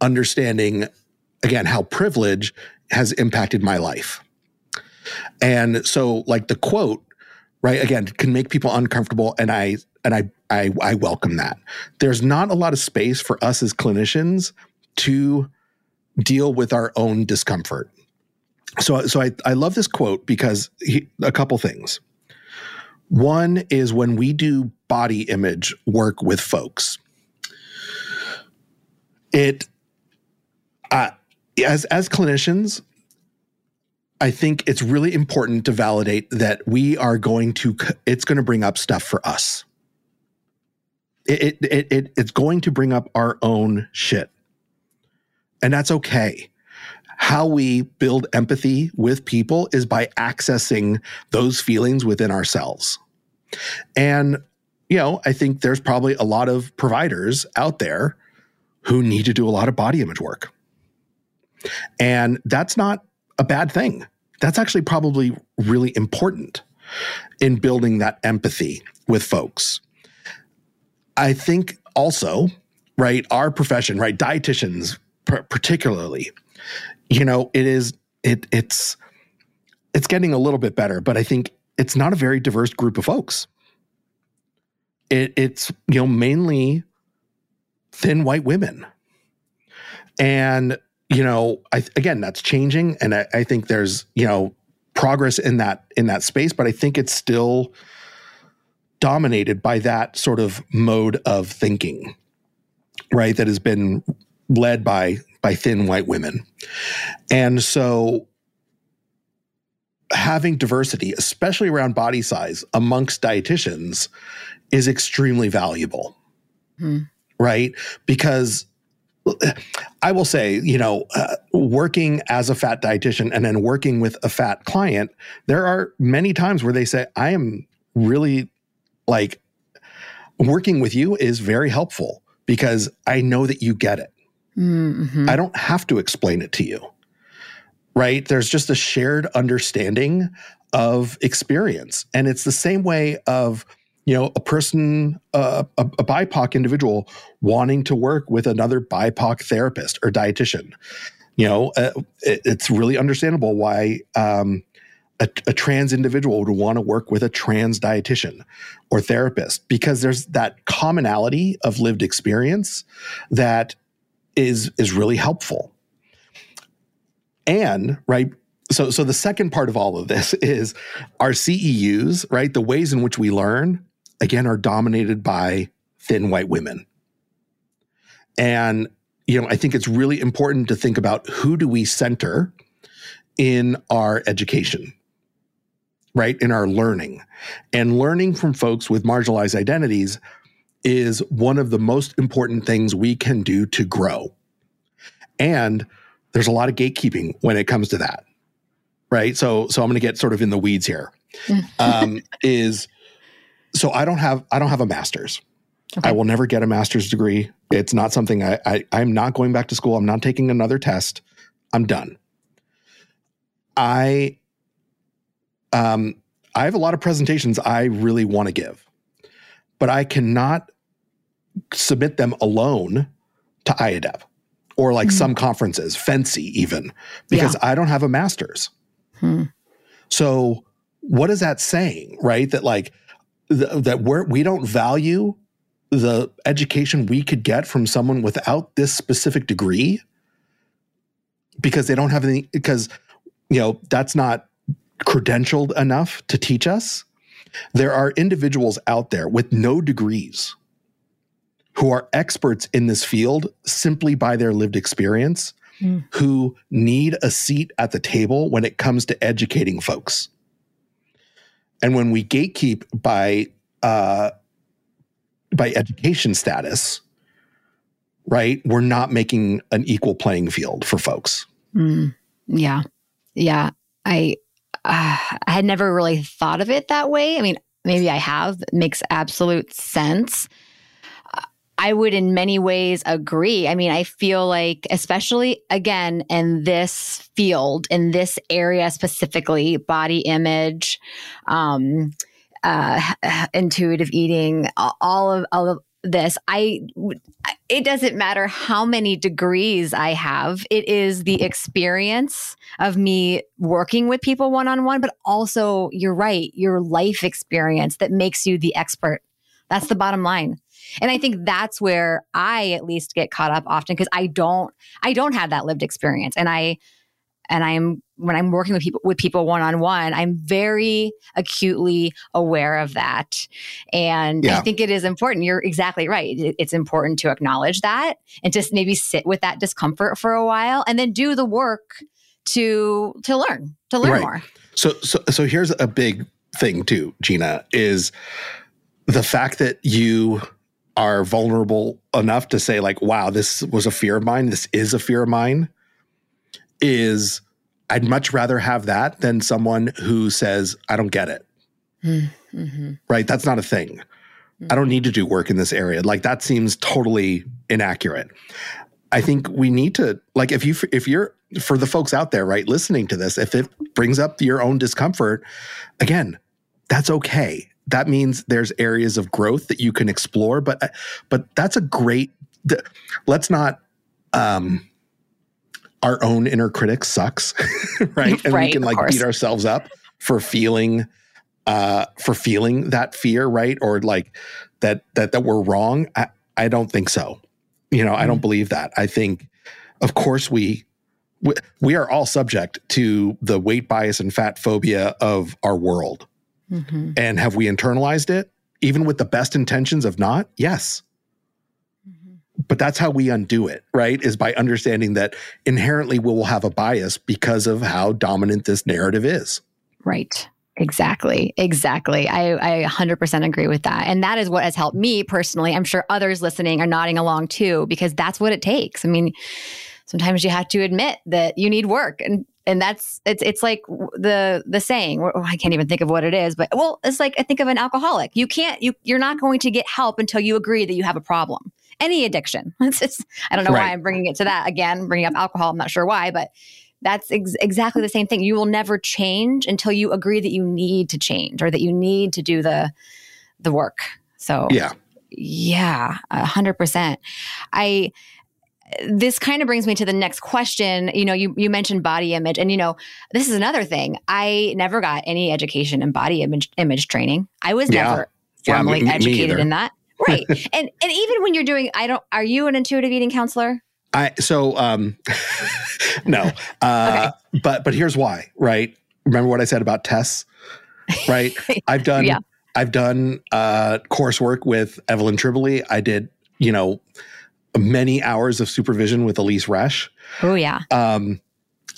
understanding again how privilege has impacted my life. And so like the quote, right, again, can make people uncomfortable and I and I I, I welcome that. There's not a lot of space for us as clinicians to deal with our own discomfort. So, so I, I love this quote because he, a couple things. One is when we do body image work with folks, it uh, as as clinicians, I think it's really important to validate that we are going to it's going to bring up stuff for us it, it, it, it's going to bring up our own shit. And that's okay. How we build empathy with people is by accessing those feelings within ourselves. And, you know, I think there's probably a lot of providers out there who need to do a lot of body image work. And that's not a bad thing. That's actually probably really important in building that empathy with folks. I think also right? Our profession, right? Dietitians, particularly, you know, it is it it's it's getting a little bit better, but I think it's not a very diverse group of folks. It, it's you know mainly thin white women, and you know, I, again, that's changing, and I, I think there's you know progress in that in that space, but I think it's still dominated by that sort of mode of thinking, right? That has been led by by thin white women, and so having diversity, especially around body size amongst dietitians, is extremely valuable, hmm. right? Because I will say, you know, uh, working as a fat dietitian and then working with a fat client, there are many times where they say, I am really like working with you is very helpful because I know that you get it. Mm-hmm. I don't have to explain it to you. Right? There's just a shared understanding of experience. And it's the same way of you know, a person, uh, a, a BIPOC individual wanting to work with another BIPOC therapist or dietitian. You know, uh, it, it's really understandable why um, a, a, trans individual would want to work with a trans dietitian or therapist because there's that commonality of lived experience that is is really helpful. And right, so so the second part of all of this is our CEUs, right? The ways in which we learn again, are dominated by thin white women. And, you know, I think it's really important to think about who do we center in our education, right? In our learning. And learning from folks with marginalized identities is one of the most important things we can do to grow. And there's a lot of gatekeeping when it comes to that, right? So, so I'm going to get sort of in the weeds here. um, is so I don't have I don't have a master's. Okay. I will never get a master's degree. It's not something I, I I'm not going back to school. I'm not taking another test. I'm done. I um I have a lot of presentations I really want to give, but I cannot submit them alone to IAEDP or like mm-hmm. some conferences, FNCE even, because yeah. I don't have a master's. Hmm. So what is that saying, right? That like th- that we're we don't value the education we could get from someone without this specific degree because they don't have any because you know that's not credentialed enough to teach us there are individuals out there with no degrees who are experts in this field simply by their lived experience mm. who need a seat at the table when it comes to educating folks and when we gatekeep by uh, by education status, right, we're not making an equal playing field for folks. Mm, yeah, yeah. I uh, I had never really thought of it that way. I mean, maybe I have. It makes absolute sense. I would, in many ways, agree. I mean, I feel like, especially again in this field, in this area specifically, body image, um, uh, intuitive eating, all of all of this, I it doesn't matter how many degrees I have. It is the experience of me working with people one on one, but also you're right, your life experience that makes you the expert. That's the bottom line. And I think that's where I at least get caught up often because I don't I don't have that lived experience. And I and I'm when I'm working with people with people one on one, I'm very acutely aware of that. And yeah. I think it is important. You're exactly right. It's important to acknowledge that and just maybe sit with that discomfort for a while and then do the work to to learn, to learn right. more. So so so here's a big thing too, Gina, is the fact that you are vulnerable enough to say like wow this was a fear of mine this is a fear of mine is i'd much rather have that than someone who says i don't get it. Mm-hmm. right? That's not a thing. Mm-hmm. i don't need to do work in this area. Like that seems totally inaccurate. I think we need to like if you if you're for the folks out there right listening to this if it brings up your own discomfort again that's okay. That means there's areas of growth that you can explore but but that's a great let's not um our own inner critic sucks, right? And right, we can like beat ourselves up for feeling uh for feeling that fear, right? Or like that that that we're wrong. I, I don't think so. You know, mm-hmm. I don't mm. believe that. I think of course we we are all subject to the weight bias and fat phobia of our world. Mm-hmm. And have we internalized it? Even with the best intentions of not? Yes but that's how we undo it, right? Is by understanding that inherently we will have a bias because of how dominant this narrative is. Right. Exactly. Exactly. I, I 100% agree with that. And that is what has helped me personally. I'm sure others listening are nodding along too, because that's what it takes. I mean, sometimes you have to admit that you need work and and that's it's it's like the the saying oh, i can't even think of what it is but well it's like i think of an alcoholic you can't you you're not going to get help until you agree that you have a problem any addiction. It's just, I don't know right. why I'm bringing it to that again, bringing up alcohol. I'm not sure why, but that's ex- exactly the same thing. You will never change until you agree that you need to change or that you need to do the the work. So yeah, yeah, a hundred percent. I this kind of brings me to the next question. You know, you you mentioned body image, and you know, this is another thing. I never got any education in body image image training. I was yeah. never formally yeah, me, educated me in that right. and and even when you're doing, I don't. Are you an intuitive eating counselor? I so um, no. Uh, okay. But but here's why. Right. Remember what I said about tests. Right. I've done. yeah. I've done uh, coursework with Evelyn Tribole. I did. You know, many hours of supervision with Elyse Resch. Oh yeah. Um,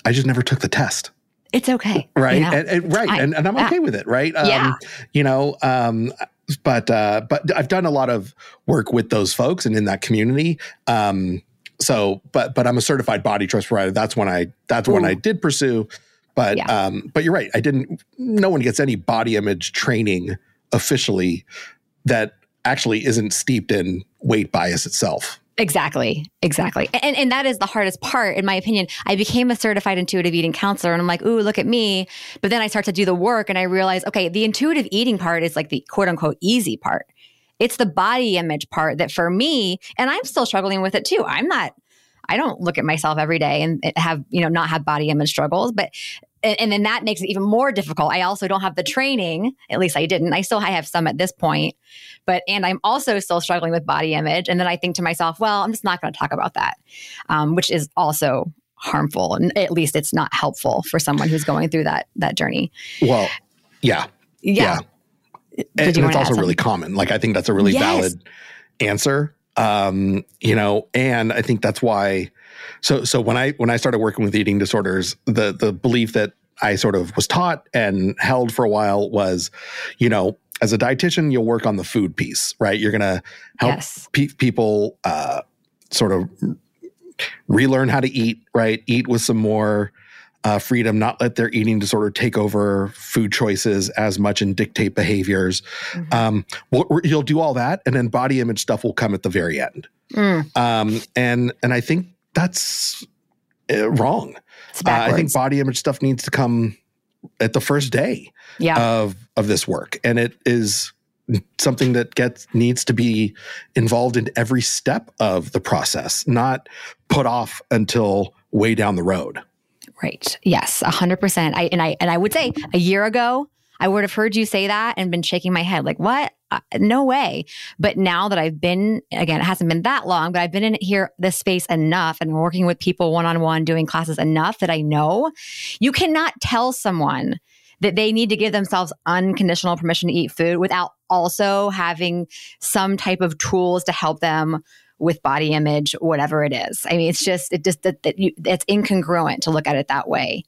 I just never took the test. It's okay. Right. You know? and, and, right. And, and, I'm okay yeah. with it. Right. Um, yeah. You know, um, but uh, but I've done a lot of work with those folks and in that community. Um, so, but but I'm a certified body trust provider. That's when I that's Ooh. when I did pursue. But yeah. um, but you're right. I didn't. No one gets any body image training officially that actually isn't steeped in weight bias itself. Exactly. Exactly. And, and that is the hardest part, in my opinion. I became a certified intuitive eating counselor and I'm like, ooh, look at me. But then I start to do the work and I realize, okay, the intuitive eating part is like the quote unquote easy part. It's the body image part that for me, and I'm still struggling with it too. I'm not, I don't look at myself every day and have, you know, not have body image struggles, but and, and, then that makes it even more difficult. I also don't have the training. At least I didn't. I still I have some at this point, but and I'm also still struggling with body image. And then I think to myself, well, I'm just not going to talk about that, um, which is also harmful. And at least it's not helpful for someone who's going through that that journey. Well, yeah, yeah. yeah. And, and it's also really common. Like I think that's a really yes. valid answer. Um, you know, and I think that's why so so when I when I started working with eating disorders, the the belief that I sort of was taught and held for a while was, you know, as a dietitian, you'll work on the food piece, right? You're going to help yes. pe- people uh, sort of relearn how to eat, right? Eat with some more uh, freedom, not let their eating disorder take over food choices as much and dictate behaviors. Mm-hmm. Um, well, you'll do all that, and then body image stuff will come at the very end. Mm. Um, and and I think that's uh, wrong. Uh, I think body image stuff needs to come at the first day yeah. of of this work, and it is something that gets needs to be involved in every step of the process, not put off until way down the road. Right. Yes, a hundred percent. I and I and I would say a year ago, I would have heard you say that and been shaking my head like, what? Uh, no way. But now that I've been, again, it hasn't been that long, but I've been in here, this space enough and working with people one on one, doing classes enough that I know you cannot tell someone that they need to give themselves unconditional permission to eat food without also having some type of tools to help them with body image, whatever it is. I mean, it's just it just that, that you, it's incongruent to look at it that way.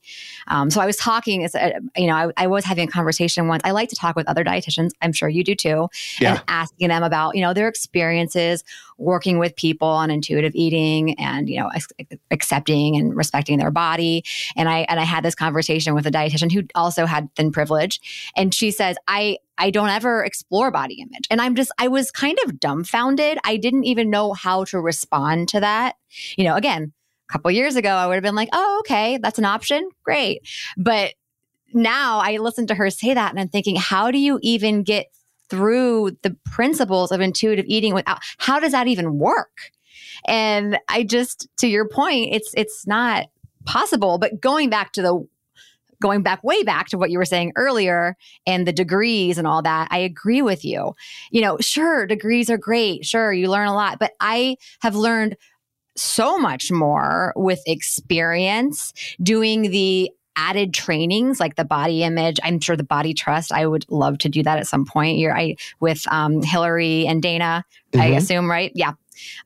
Um, so I was talking, uh, you know, I, I, was having a conversation once. I like to talk with other dietitians. I'm sure you do too, yeah. and asking them about you know their experiences working with people on intuitive eating and you know accepting and respecting their body. And I and I had this conversation with a dietitian who also had thin privilege, and she says I I don't ever explore body image. And I'm just, I was kind of dumbfounded. I didn't even know how to respond to that. You know, again, a couple years ago, I would have been like, oh, okay, that's an option. Great. But now I listen to her say that and I'm thinking, how do you even get through the principles of intuitive eating without, how does that even work? And I just, to your point, it's it's not possible. But going back to the going back way back to what you were saying earlier and the degrees and all that, I agree with you. You know, sure, degrees are great. Sure, you learn a lot, but I have learned so much more with experience doing the added trainings like the body image. I'm sure the body trust i would love to do that at some point. You're i with um, hilary and dana mm-hmm. i assume right? Yeah.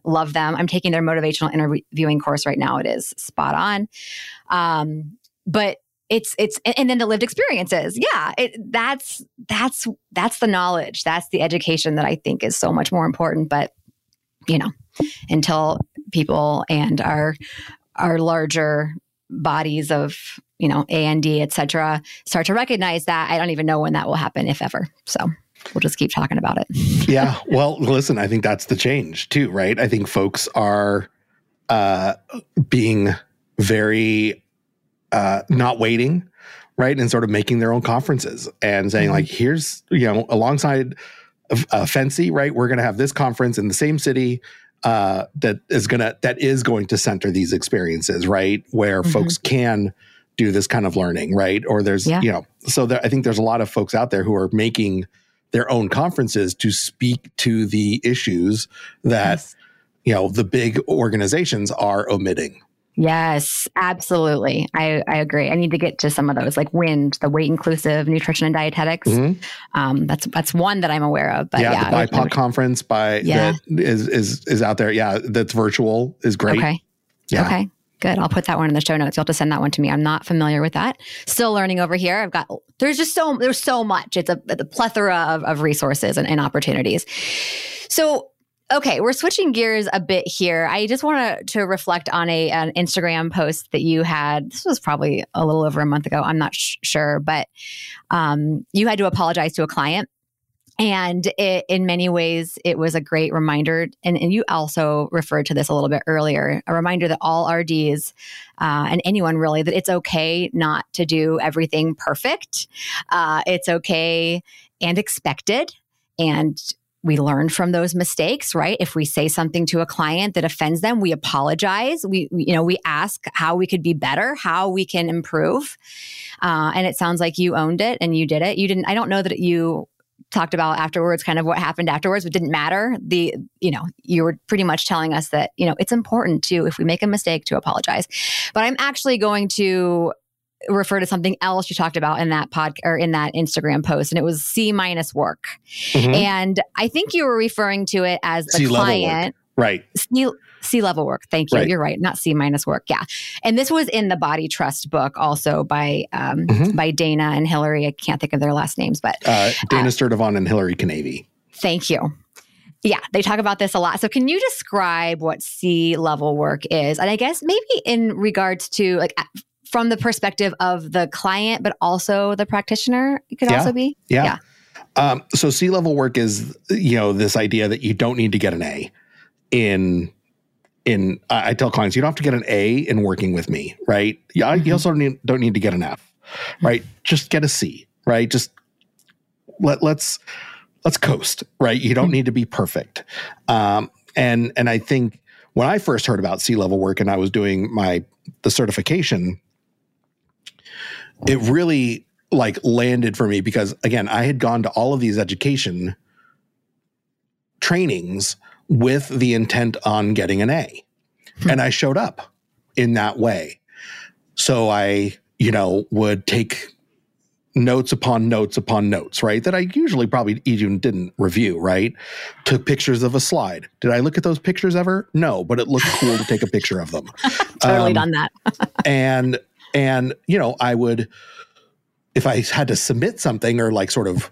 Love them. I'm taking their motivational interviewing course right now. It is spot on. Um, but it's it's and then the lived experiences. Yeah it, that's that's that's the knowledge. That's the education that i think is so much more important but you know until people and our our larger bodies of you know a and d et cetera start to recognize that i don't even know when that will happen if ever. So we'll just keep talking about it. Yeah well listen i think that's the change too right? I think folks are uh being very uh not waiting right and sort of making their own conferences and saying mm-hmm. like here's you know alongside uh, FNCE, right? We're going to have this conference in the same city uh, that is gonna that is going to center these experiences, right? Where mm-hmm. folks can do this kind of learning, right? Or there's yeah. you know, so there, I think there's a lot of folks out there who are making their own conferences to speak to the issues that yes. you know the big organizations are omitting Yes, absolutely. I, I agree. I need to get to some of those, like WIND, the weight inclusive nutrition and dietetics. Mm-hmm. Um, that's that's one that I'm aware of. But yeah, yeah the BIPOC conference by yeah. that is is is out there. Yeah, that's virtual is great. Okay. Yeah. Okay. Good. I'll put that one in the show notes. You'll have to send that one to me. I'm not familiar with that. Still learning over here. I've got there's just so there's so much. It's a, a plethora of, of resources and, and opportunities. So Okay, we're switching gears a bit here. I just want to reflect on a an Instagram post that you had. This was probably a little over a month ago. I'm not sh- sure, but um, you had to apologize to a client, and it, in many ways, it was a great reminder. And, and, you also referred to this a little bit earlier. A reminder that all RDs uh, and anyone really that it's okay not to do everything perfect. Uh, it's okay and expected and we learn from those mistakes, right? If we say something to a client that offends them, we apologize. We, you know, we ask how we could be better, how we can improve. Uh, and it sounds like you owned it and you did it. You didn't, I don't know that you talked about afterwards kind of what happened afterwards but didn't matter the you know you were pretty much telling us that you know it's important to if we make a mistake to apologize but i'm actually going to refer to something else you talked about in that pod or in that Instagram post, and it was C minus work. Mm-hmm. And I think you were referring to it as C a client. Right. C, C level work. Thank you. Right. You're right. Not C minus work. Yeah. And this was in the Body Trust book also by um, mm-hmm. by Dana and Hilary. I can't think of their last names, but uh, Dana uh, Sturtevant and Hilary Kinavey. Thank you. Yeah, they talk about this a lot. So, can you describe what C level work is? And I guess maybe in regards to like from the perspective of the client, but also the practitioner, it could yeah. also be. Yeah. yeah. Um, so C level work is, you know, this idea that you don't need to get an A in in I tell clients you don't have to get an A in working with me, right? Yeah, mm-hmm. you also don't need, don't need to get an F, right? Mm-hmm. Just get a C, right? Just let let's let's coast, right? You don't mm-hmm. need to be perfect. Um, and and I think when I first heard about C level work and I was doing my the certification, it really like landed for me because again, I had gone to all of these education trainings with the intent on getting an A. Hmm. And I showed up in that way. So I, you know, would take notes upon notes upon notes, right? That I usually probably even didn't review, right? Took pictures of a slide. Did I look at those pictures ever? No, but it looked cool to take a picture of them. totally um, done that. and and you know, I would if I had to submit something or like sort of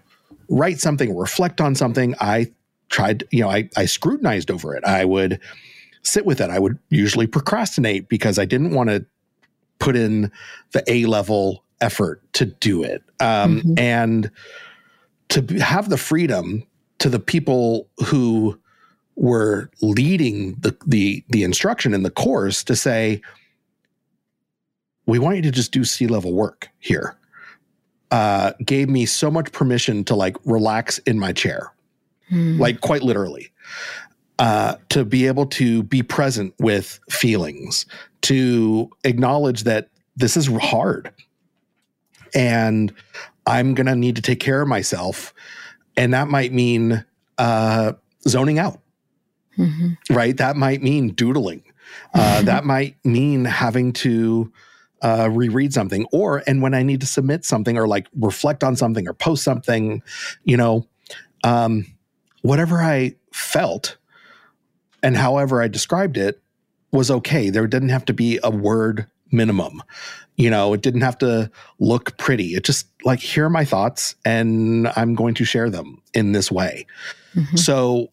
write something, reflect on something, I tried, you know, I, I scrutinized over it. I would sit with it. I would usually procrastinate because I didn't want to put in the A level effort to do it. Um, mm-hmm. And to have the freedom to the people who were leading the, the, the instruction in the course to say, we want you to just do C level work here uh, gave me so much permission to like relax in my chair, hmm. like quite literally. uh, to be able to be present with feelings, to acknowledge that this is hard and I'm going to need to take care of myself. And that might mean uh, zoning out, mm-hmm. right? That might mean doodling. Uh, that might mean having to uh, reread something or, and when I need to submit something or like reflect on something or post something, you know, um, whatever I felt and however I described it was okay. There didn't have to be a word minimum. You know, it didn't have to look pretty. It just like, here are my thoughts, and I'm going to share them in this way. Mm-hmm. So,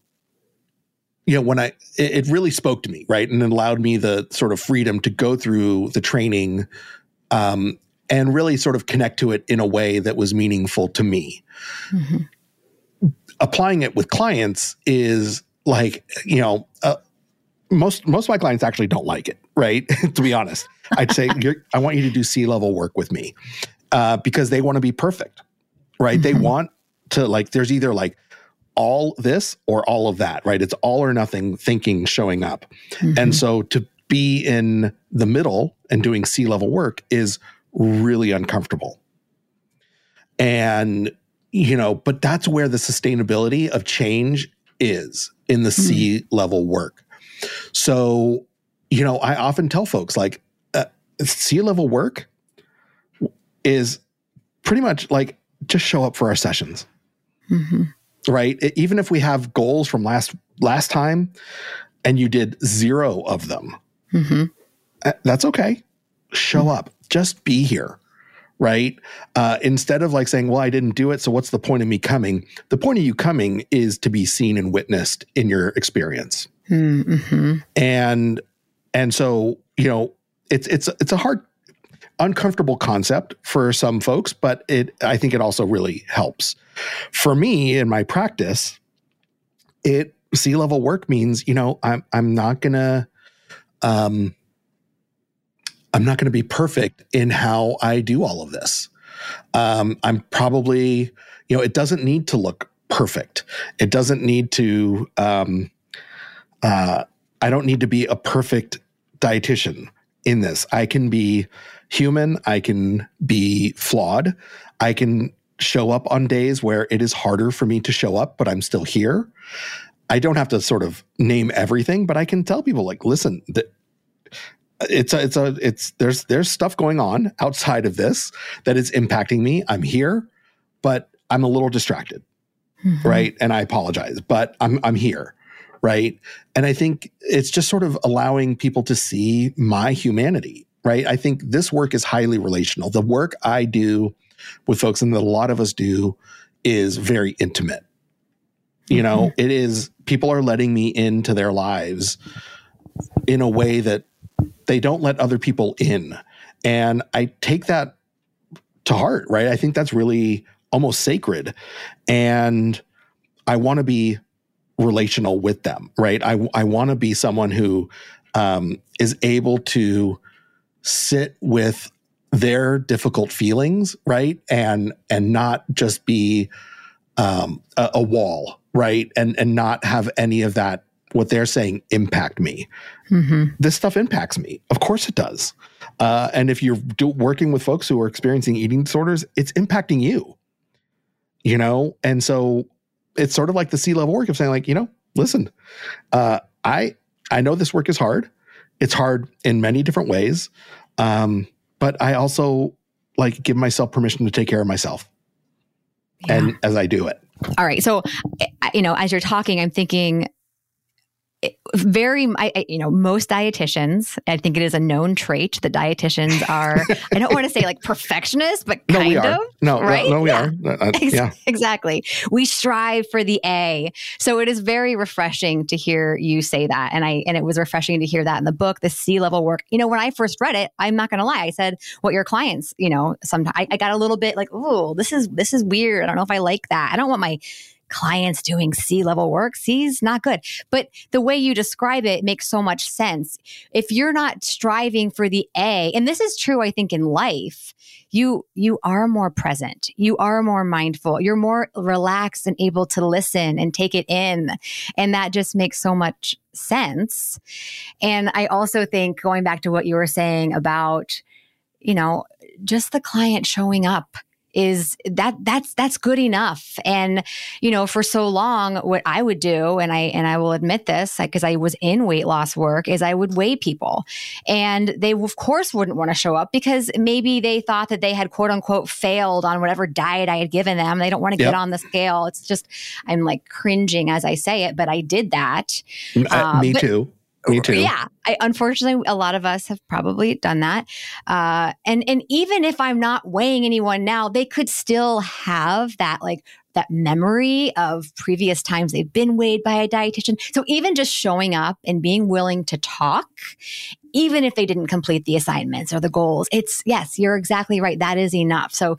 you know, when I, it, it really spoke to me, right? And it allowed me the sort of freedom to go through the training um, and really sort of connect to it in a way that was meaningful to me. Mm-hmm. Applying it with clients is like, you know, uh, most most of my clients actually don't like it, right? to be honest, I'd say I want you to do C level work with me uh, because they want to be perfect, right? Mm-hmm. They want to like. There's either like all this or all of that, right? It's all or nothing thinking showing up, mm-hmm. and so to be in the middle and doing C level work is really uncomfortable, and you know, but that's where the sustainability of change is in the mm-hmm. C level work. So, you know, I often tell folks like uh, C level work is pretty much like just show up for our sessions. Mm-hmm. Right? It, even if we have goals from last last time and you did zero of them, mm-hmm. uh, that's okay. Show mm-hmm. up. Just be here right? Uh, instead of like saying, well, I didn't do it, so what's the point of me coming? The point of you coming is to be seen and witnessed in your experience. Mm-hmm. And and so, you know, it's it's it's a hard uncomfortable concept for some folks, but it I think it also really helps. For me in my practice, it C level work means, you know, I'm I'm not gonna um I'm not to be perfect in how I do all of this. Um, I'm probably, you know, it doesn't need to look perfect. It doesn't need to, um, uh, I don't need to be a perfect dietitian in this. I can be human. I can be flawed. I can show up on days where it is harder for me to show up, but I'm still here. I don't have to sort of name everything, but I can tell people like, listen, that it's a, it's a it's there's there's stuff going on outside of this that is impacting me. I'm here, but I'm a little distracted. Mm-hmm. Right. And I apologize, but I'm I'm here. Right. And I think it's just sort of allowing people to see my humanity. Right. I think this work is highly relational. The work I do with folks and that a lot of us do is very intimate. You know, mm-hmm. it is people are letting me into their lives in a way that they don't let other people in. And I take that to heart, right? I think that's really almost sacred. And I want to be relational with them, right? I, I want to be someone who um, is able to sit with their difficult feelings, right? And and not just be um, a, a wall, right? And and not have any of that what they're saying impact me. Mm-hmm. This stuff impacts me. Of course it does. Uh, and if you're do, working with folks who are experiencing eating disorders, it's impacting you. You know, and so it's sort of like the C level work of saying, like, you know, listen, uh, I I know this work is hard. It's hard in many different ways, um, but I also like give myself permission to take care of myself, yeah. and as I do it. All right. So, you know, as you're talking, I'm thinking very I, you know most dietitians i think it is a known trait that dietitians are i don't want to say like perfectionists but kind no, we of are. no right? no, no we yeah. are. Uh, uh yeah. exactly. We strive for the a. So it is very refreshing to hear you say that and i and it was refreshing to hear that in the book the c level work. You know when i first read it i'm not gonna lie i said what your clients you know sometimes I, I got a little bit like oh this is this is weird. I don't know if i like that. I don't want my clients doing C level work. C is not good. But the way you describe it makes so much sense. If you're not striving for the A, and this is true, I think, in life, you you are more present you are more mindful you're more relaxed and able to listen and take it in and that just makes so much sense and i also think going back to what you were saying about you know just the client showing up is that that's that's good enough. And you know for so long what i would do and i and i will admit this because I, was in weight loss work is i would weigh people. And they of course wouldn't want to show up because maybe they thought that they had quote unquote failed on whatever diet i had given them. They don't want to yep. get on the scale. It's just i'm like cringing as i say it but i did that. Uh, uh, me but, too me too. Yeah, I, unfortunately, a lot of us have probably done that. Uh, and and even if I'm not weighing anyone now, they could still have that like that memory of previous times they've been weighed by a dietitian. So even just showing up and being willing to talk, even if they didn't complete the assignments or the goals, it's yes, you're exactly right. That is enough. So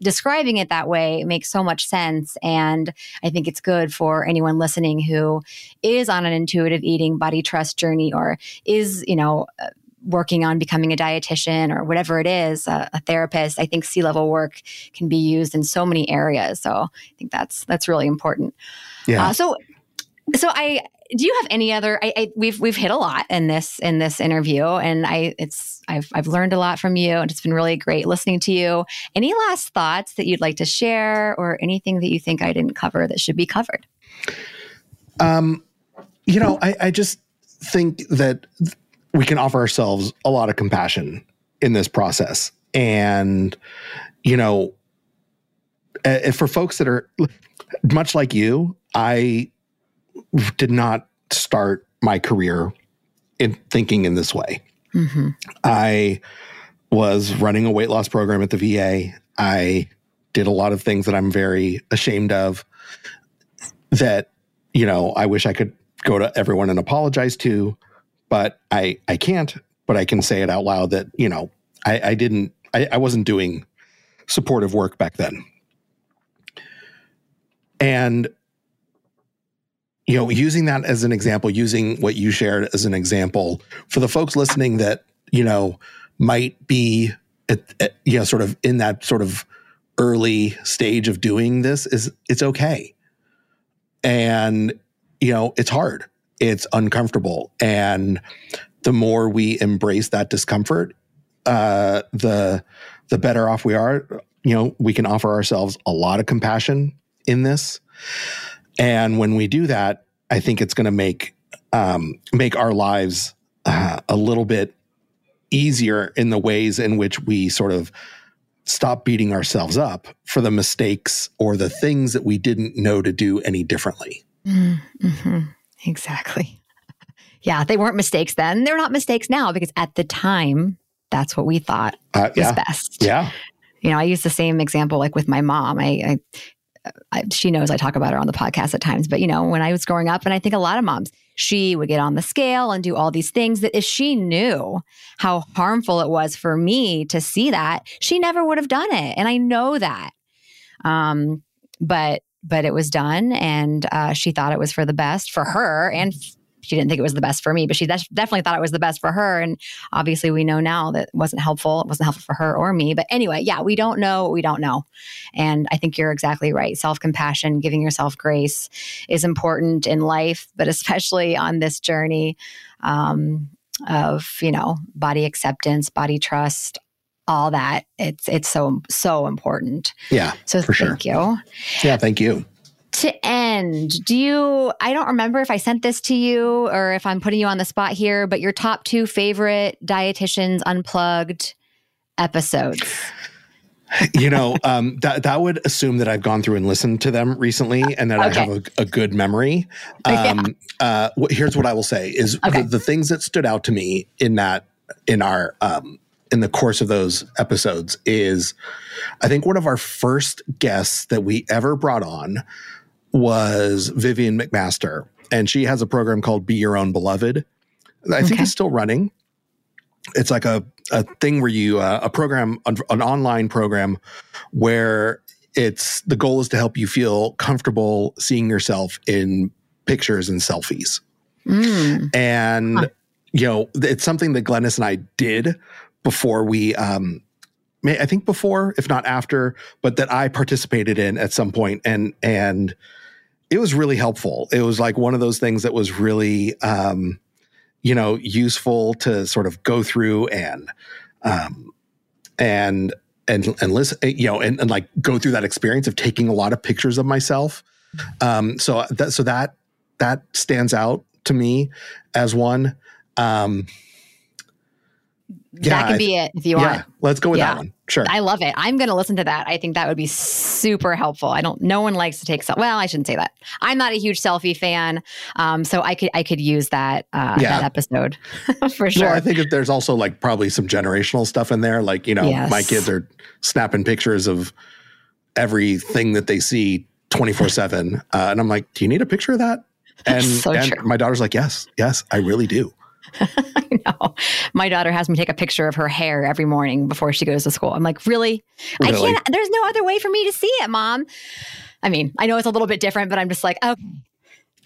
describing it that way makes so much sense. And I think it's good for anyone listening who is on an intuitive eating body trust journey or is, you know, uh, working on becoming a dietitian or whatever it is, a, a therapist. I think C level work can be used in so many areas. So I think that's that's really important. Yeah. Uh, so so I do you have any other I, I, we've we've hit a lot in this in this interview and i it's i've i've learned a lot from you and it's been really great listening to you. Any last thoughts that you'd like to share or anything that you think i didn't cover that should be covered? Um you know i i just think that we can offer ourselves a lot of compassion in this process. And you know for folks that are much like you i did not start my career in thinking in this way. Mm-hmm. I was running a weight loss program at the VA. I did a lot of things that I'm very ashamed of that, you know, I wish I could go to everyone and apologize to, but I, I can't, but I can say it out loud that, you know, I, I didn't, I, I wasn't doing supportive work back then. And you know, using that as an example, using what you shared as an example for the folks listening that, you know, might be, at, at, you know, sort of in that sort of early stage of doing this is it's okay. And, you know, it's hard, it's uncomfortable. And the more we embrace that discomfort, uh, the, the better off we are. You know, we can offer ourselves a lot of compassion in this. And when we do that, I think it's going to make um, make our lives uh, a little bit easier in the ways in which we sort of stop beating ourselves up for the mistakes or the things that we didn't know to do any differently. Mm-hmm. Exactly. Yeah, they weren't mistakes then. They're not mistakes now because at the time, that's what we thought uh, was yeah. best. Yeah. You know, I use the same example like with my mom. I, I I, she knows I talk about her on the podcast at times, but you know, when I was growing up, and I think a lot of moms, she would get on the scale and do all these things that if she knew how harmful it was for me to see that, she never would have done it. And I know that. Um, but but it was done and uh, she thought it was for the best for her and she didn't think it was the best for me, but she definitely thought it was the best for her. And obviously, we know now that it wasn't helpful. It wasn't helpful for her or me. But anyway, yeah, we don't know what we don't know. And I think you're exactly right. Self compassion, giving yourself grace is important in life, but especially on this journey um, of, you know, body acceptance, body trust, all that it's it's so so important yeah so for thank sure. you yeah thank you to end, do you, I don't remember if I sent this to you or if I'm putting you on the spot here, but your top two favorite Dietitians Unplugged episodes? you know, um, that that would assume that I've gone through and listened to them recently, and that okay. I have a, a, good memory. Um, yeah. uh, here's what I will say: is okay. the, the, things that stood out to me in that in our um, in the course of those episodes is, I think one of our first guests that we ever brought on was Vivienne McMaster, and she has a program called Be Your Own Beloved. I think okay. it's still running. It's like a, a thing where you, uh, a program, an online program where it's the goal is to help you feel comfortable seeing yourself in pictures and selfies. Mm. And huh. you know, it's something that Glenys and I did before we um I think before, if not after, but that I participated in at some point and and it was really helpful. It was like one of those things that was really um you know, useful to sort of go through and um and and and listen, you know, and, and like go through that experience of taking a lot of pictures of myself. Um, so that so that that stands out to me as one. Um, yeah, that could be it if you yeah, want. Let's go with yeah. that one. Sure. I love it. I'm going to listen to that. I think that would be super helpful. I don't. No one likes to take. self. Well, I shouldn't say that. I'm not a huge selfie fan, um, so I could I could use that uh, yeah. that episode for sure. Well, I think there's also like probably some generational stuff in there. Like you know, yes. my kids are snapping pictures of everything that they see 24 seven, uh, and I'm like, do you need a picture of that? And, so and my daughter's like, yes, yes, I really do. I know. My daughter has me take a picture of her hair every morning before she goes to school. I'm like, really? really? I can't. There's no other way for me to see it, mom. I mean, I know it's a little bit different, but I'm just like, okay.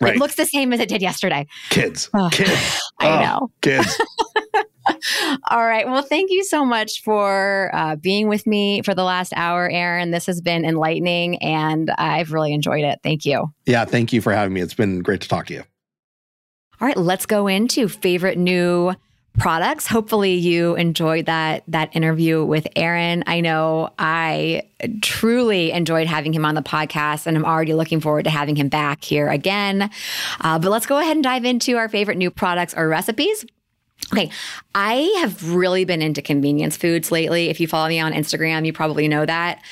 Right. It looks the same as it did yesterday. Kids. Oh, kids. I oh, know. Kids. All right. Well, thank you so much for uh, being with me for the last hour, Aaron. This has been enlightening and I've really enjoyed it. Thank you. Yeah. Thank you for having me. It's been great to talk to you. All right, let's go into favorite new products. Hopefully you enjoyed that that interview with Aaron. I know I truly enjoyed having him on the podcast and I'm already looking forward to having him back here again. Uh, but let's go ahead and dive into our favorite new products or recipes. Okay, I have really been into convenience foods lately. If you follow me on Instagram, you probably know that.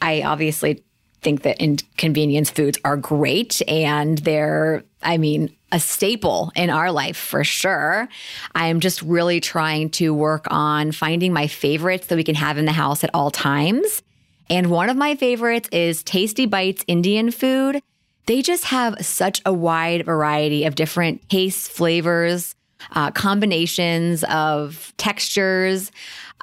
I obviously think that convenience foods are great and they're, I mean, a staple in our life for sure. I'm just really trying to work on finding my favorites that we can have in the house at all times. And one of my favorites is Tasty Bites Indian food. They just have such a wide variety of different tastes, flavors, uh, combinations of textures.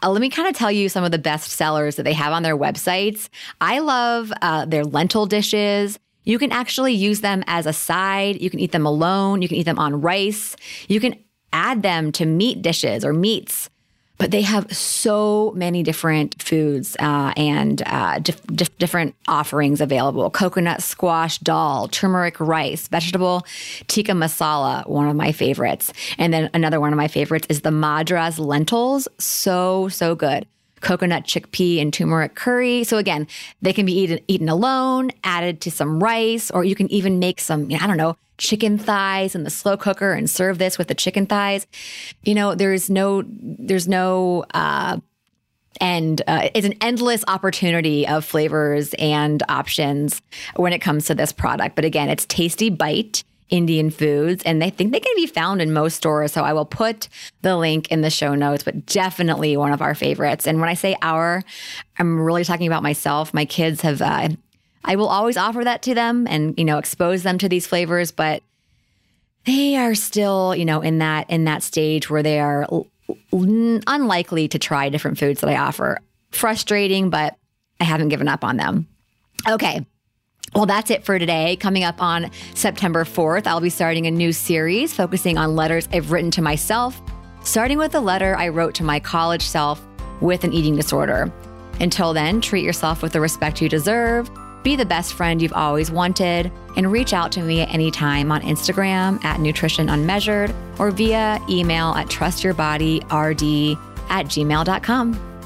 Uh, let me kind of tell you some of the best sellers that they have on their websites. I love uh, their lentil dishes. You can actually use them as a side. You can eat them alone. You can eat them on rice. You can add them to meat dishes or meats. But they have so many different foods uh, and uh, dif- dif- different offerings available coconut squash dal, turmeric rice, vegetable tikka masala, one of my favorites. And then another one of my favorites is the Madras lentils. So, so good coconut chickpea and turmeric curry. So again, they can be eaten, eaten alone, added to some rice, or you can even make some, I don't know, chicken thighs in the slow cooker and serve this with the chicken thighs. You know, there's no, there's no, uh, and uh, it's an endless opportunity of flavors and options when it comes to this product. But again, it's Tasty Bite. Indian foods, and they think they can be found in most stores. So I will put the link in the show notes, but definitely one of our favorites. And when I say our, I'm really talking about myself. My kids have, uh, I will always offer that to them and, you know, expose them to these flavors, but they are still, you know, in that, in that stage where they are l- unlikely to try different foods that I offer. Frustrating, but I haven't given up on them. Okay. Well, that's it for today. Coming up on September 4th, I'll be starting a new series focusing on letters I've written to myself, starting with a letter I wrote to my college self with an eating disorder. Until then, treat yourself with the respect you deserve, be the best friend you've always wanted, and reach out to me at any time on Instagram at Nutrition Unmeasured or via email at trustyourbodyRD at gmail.com.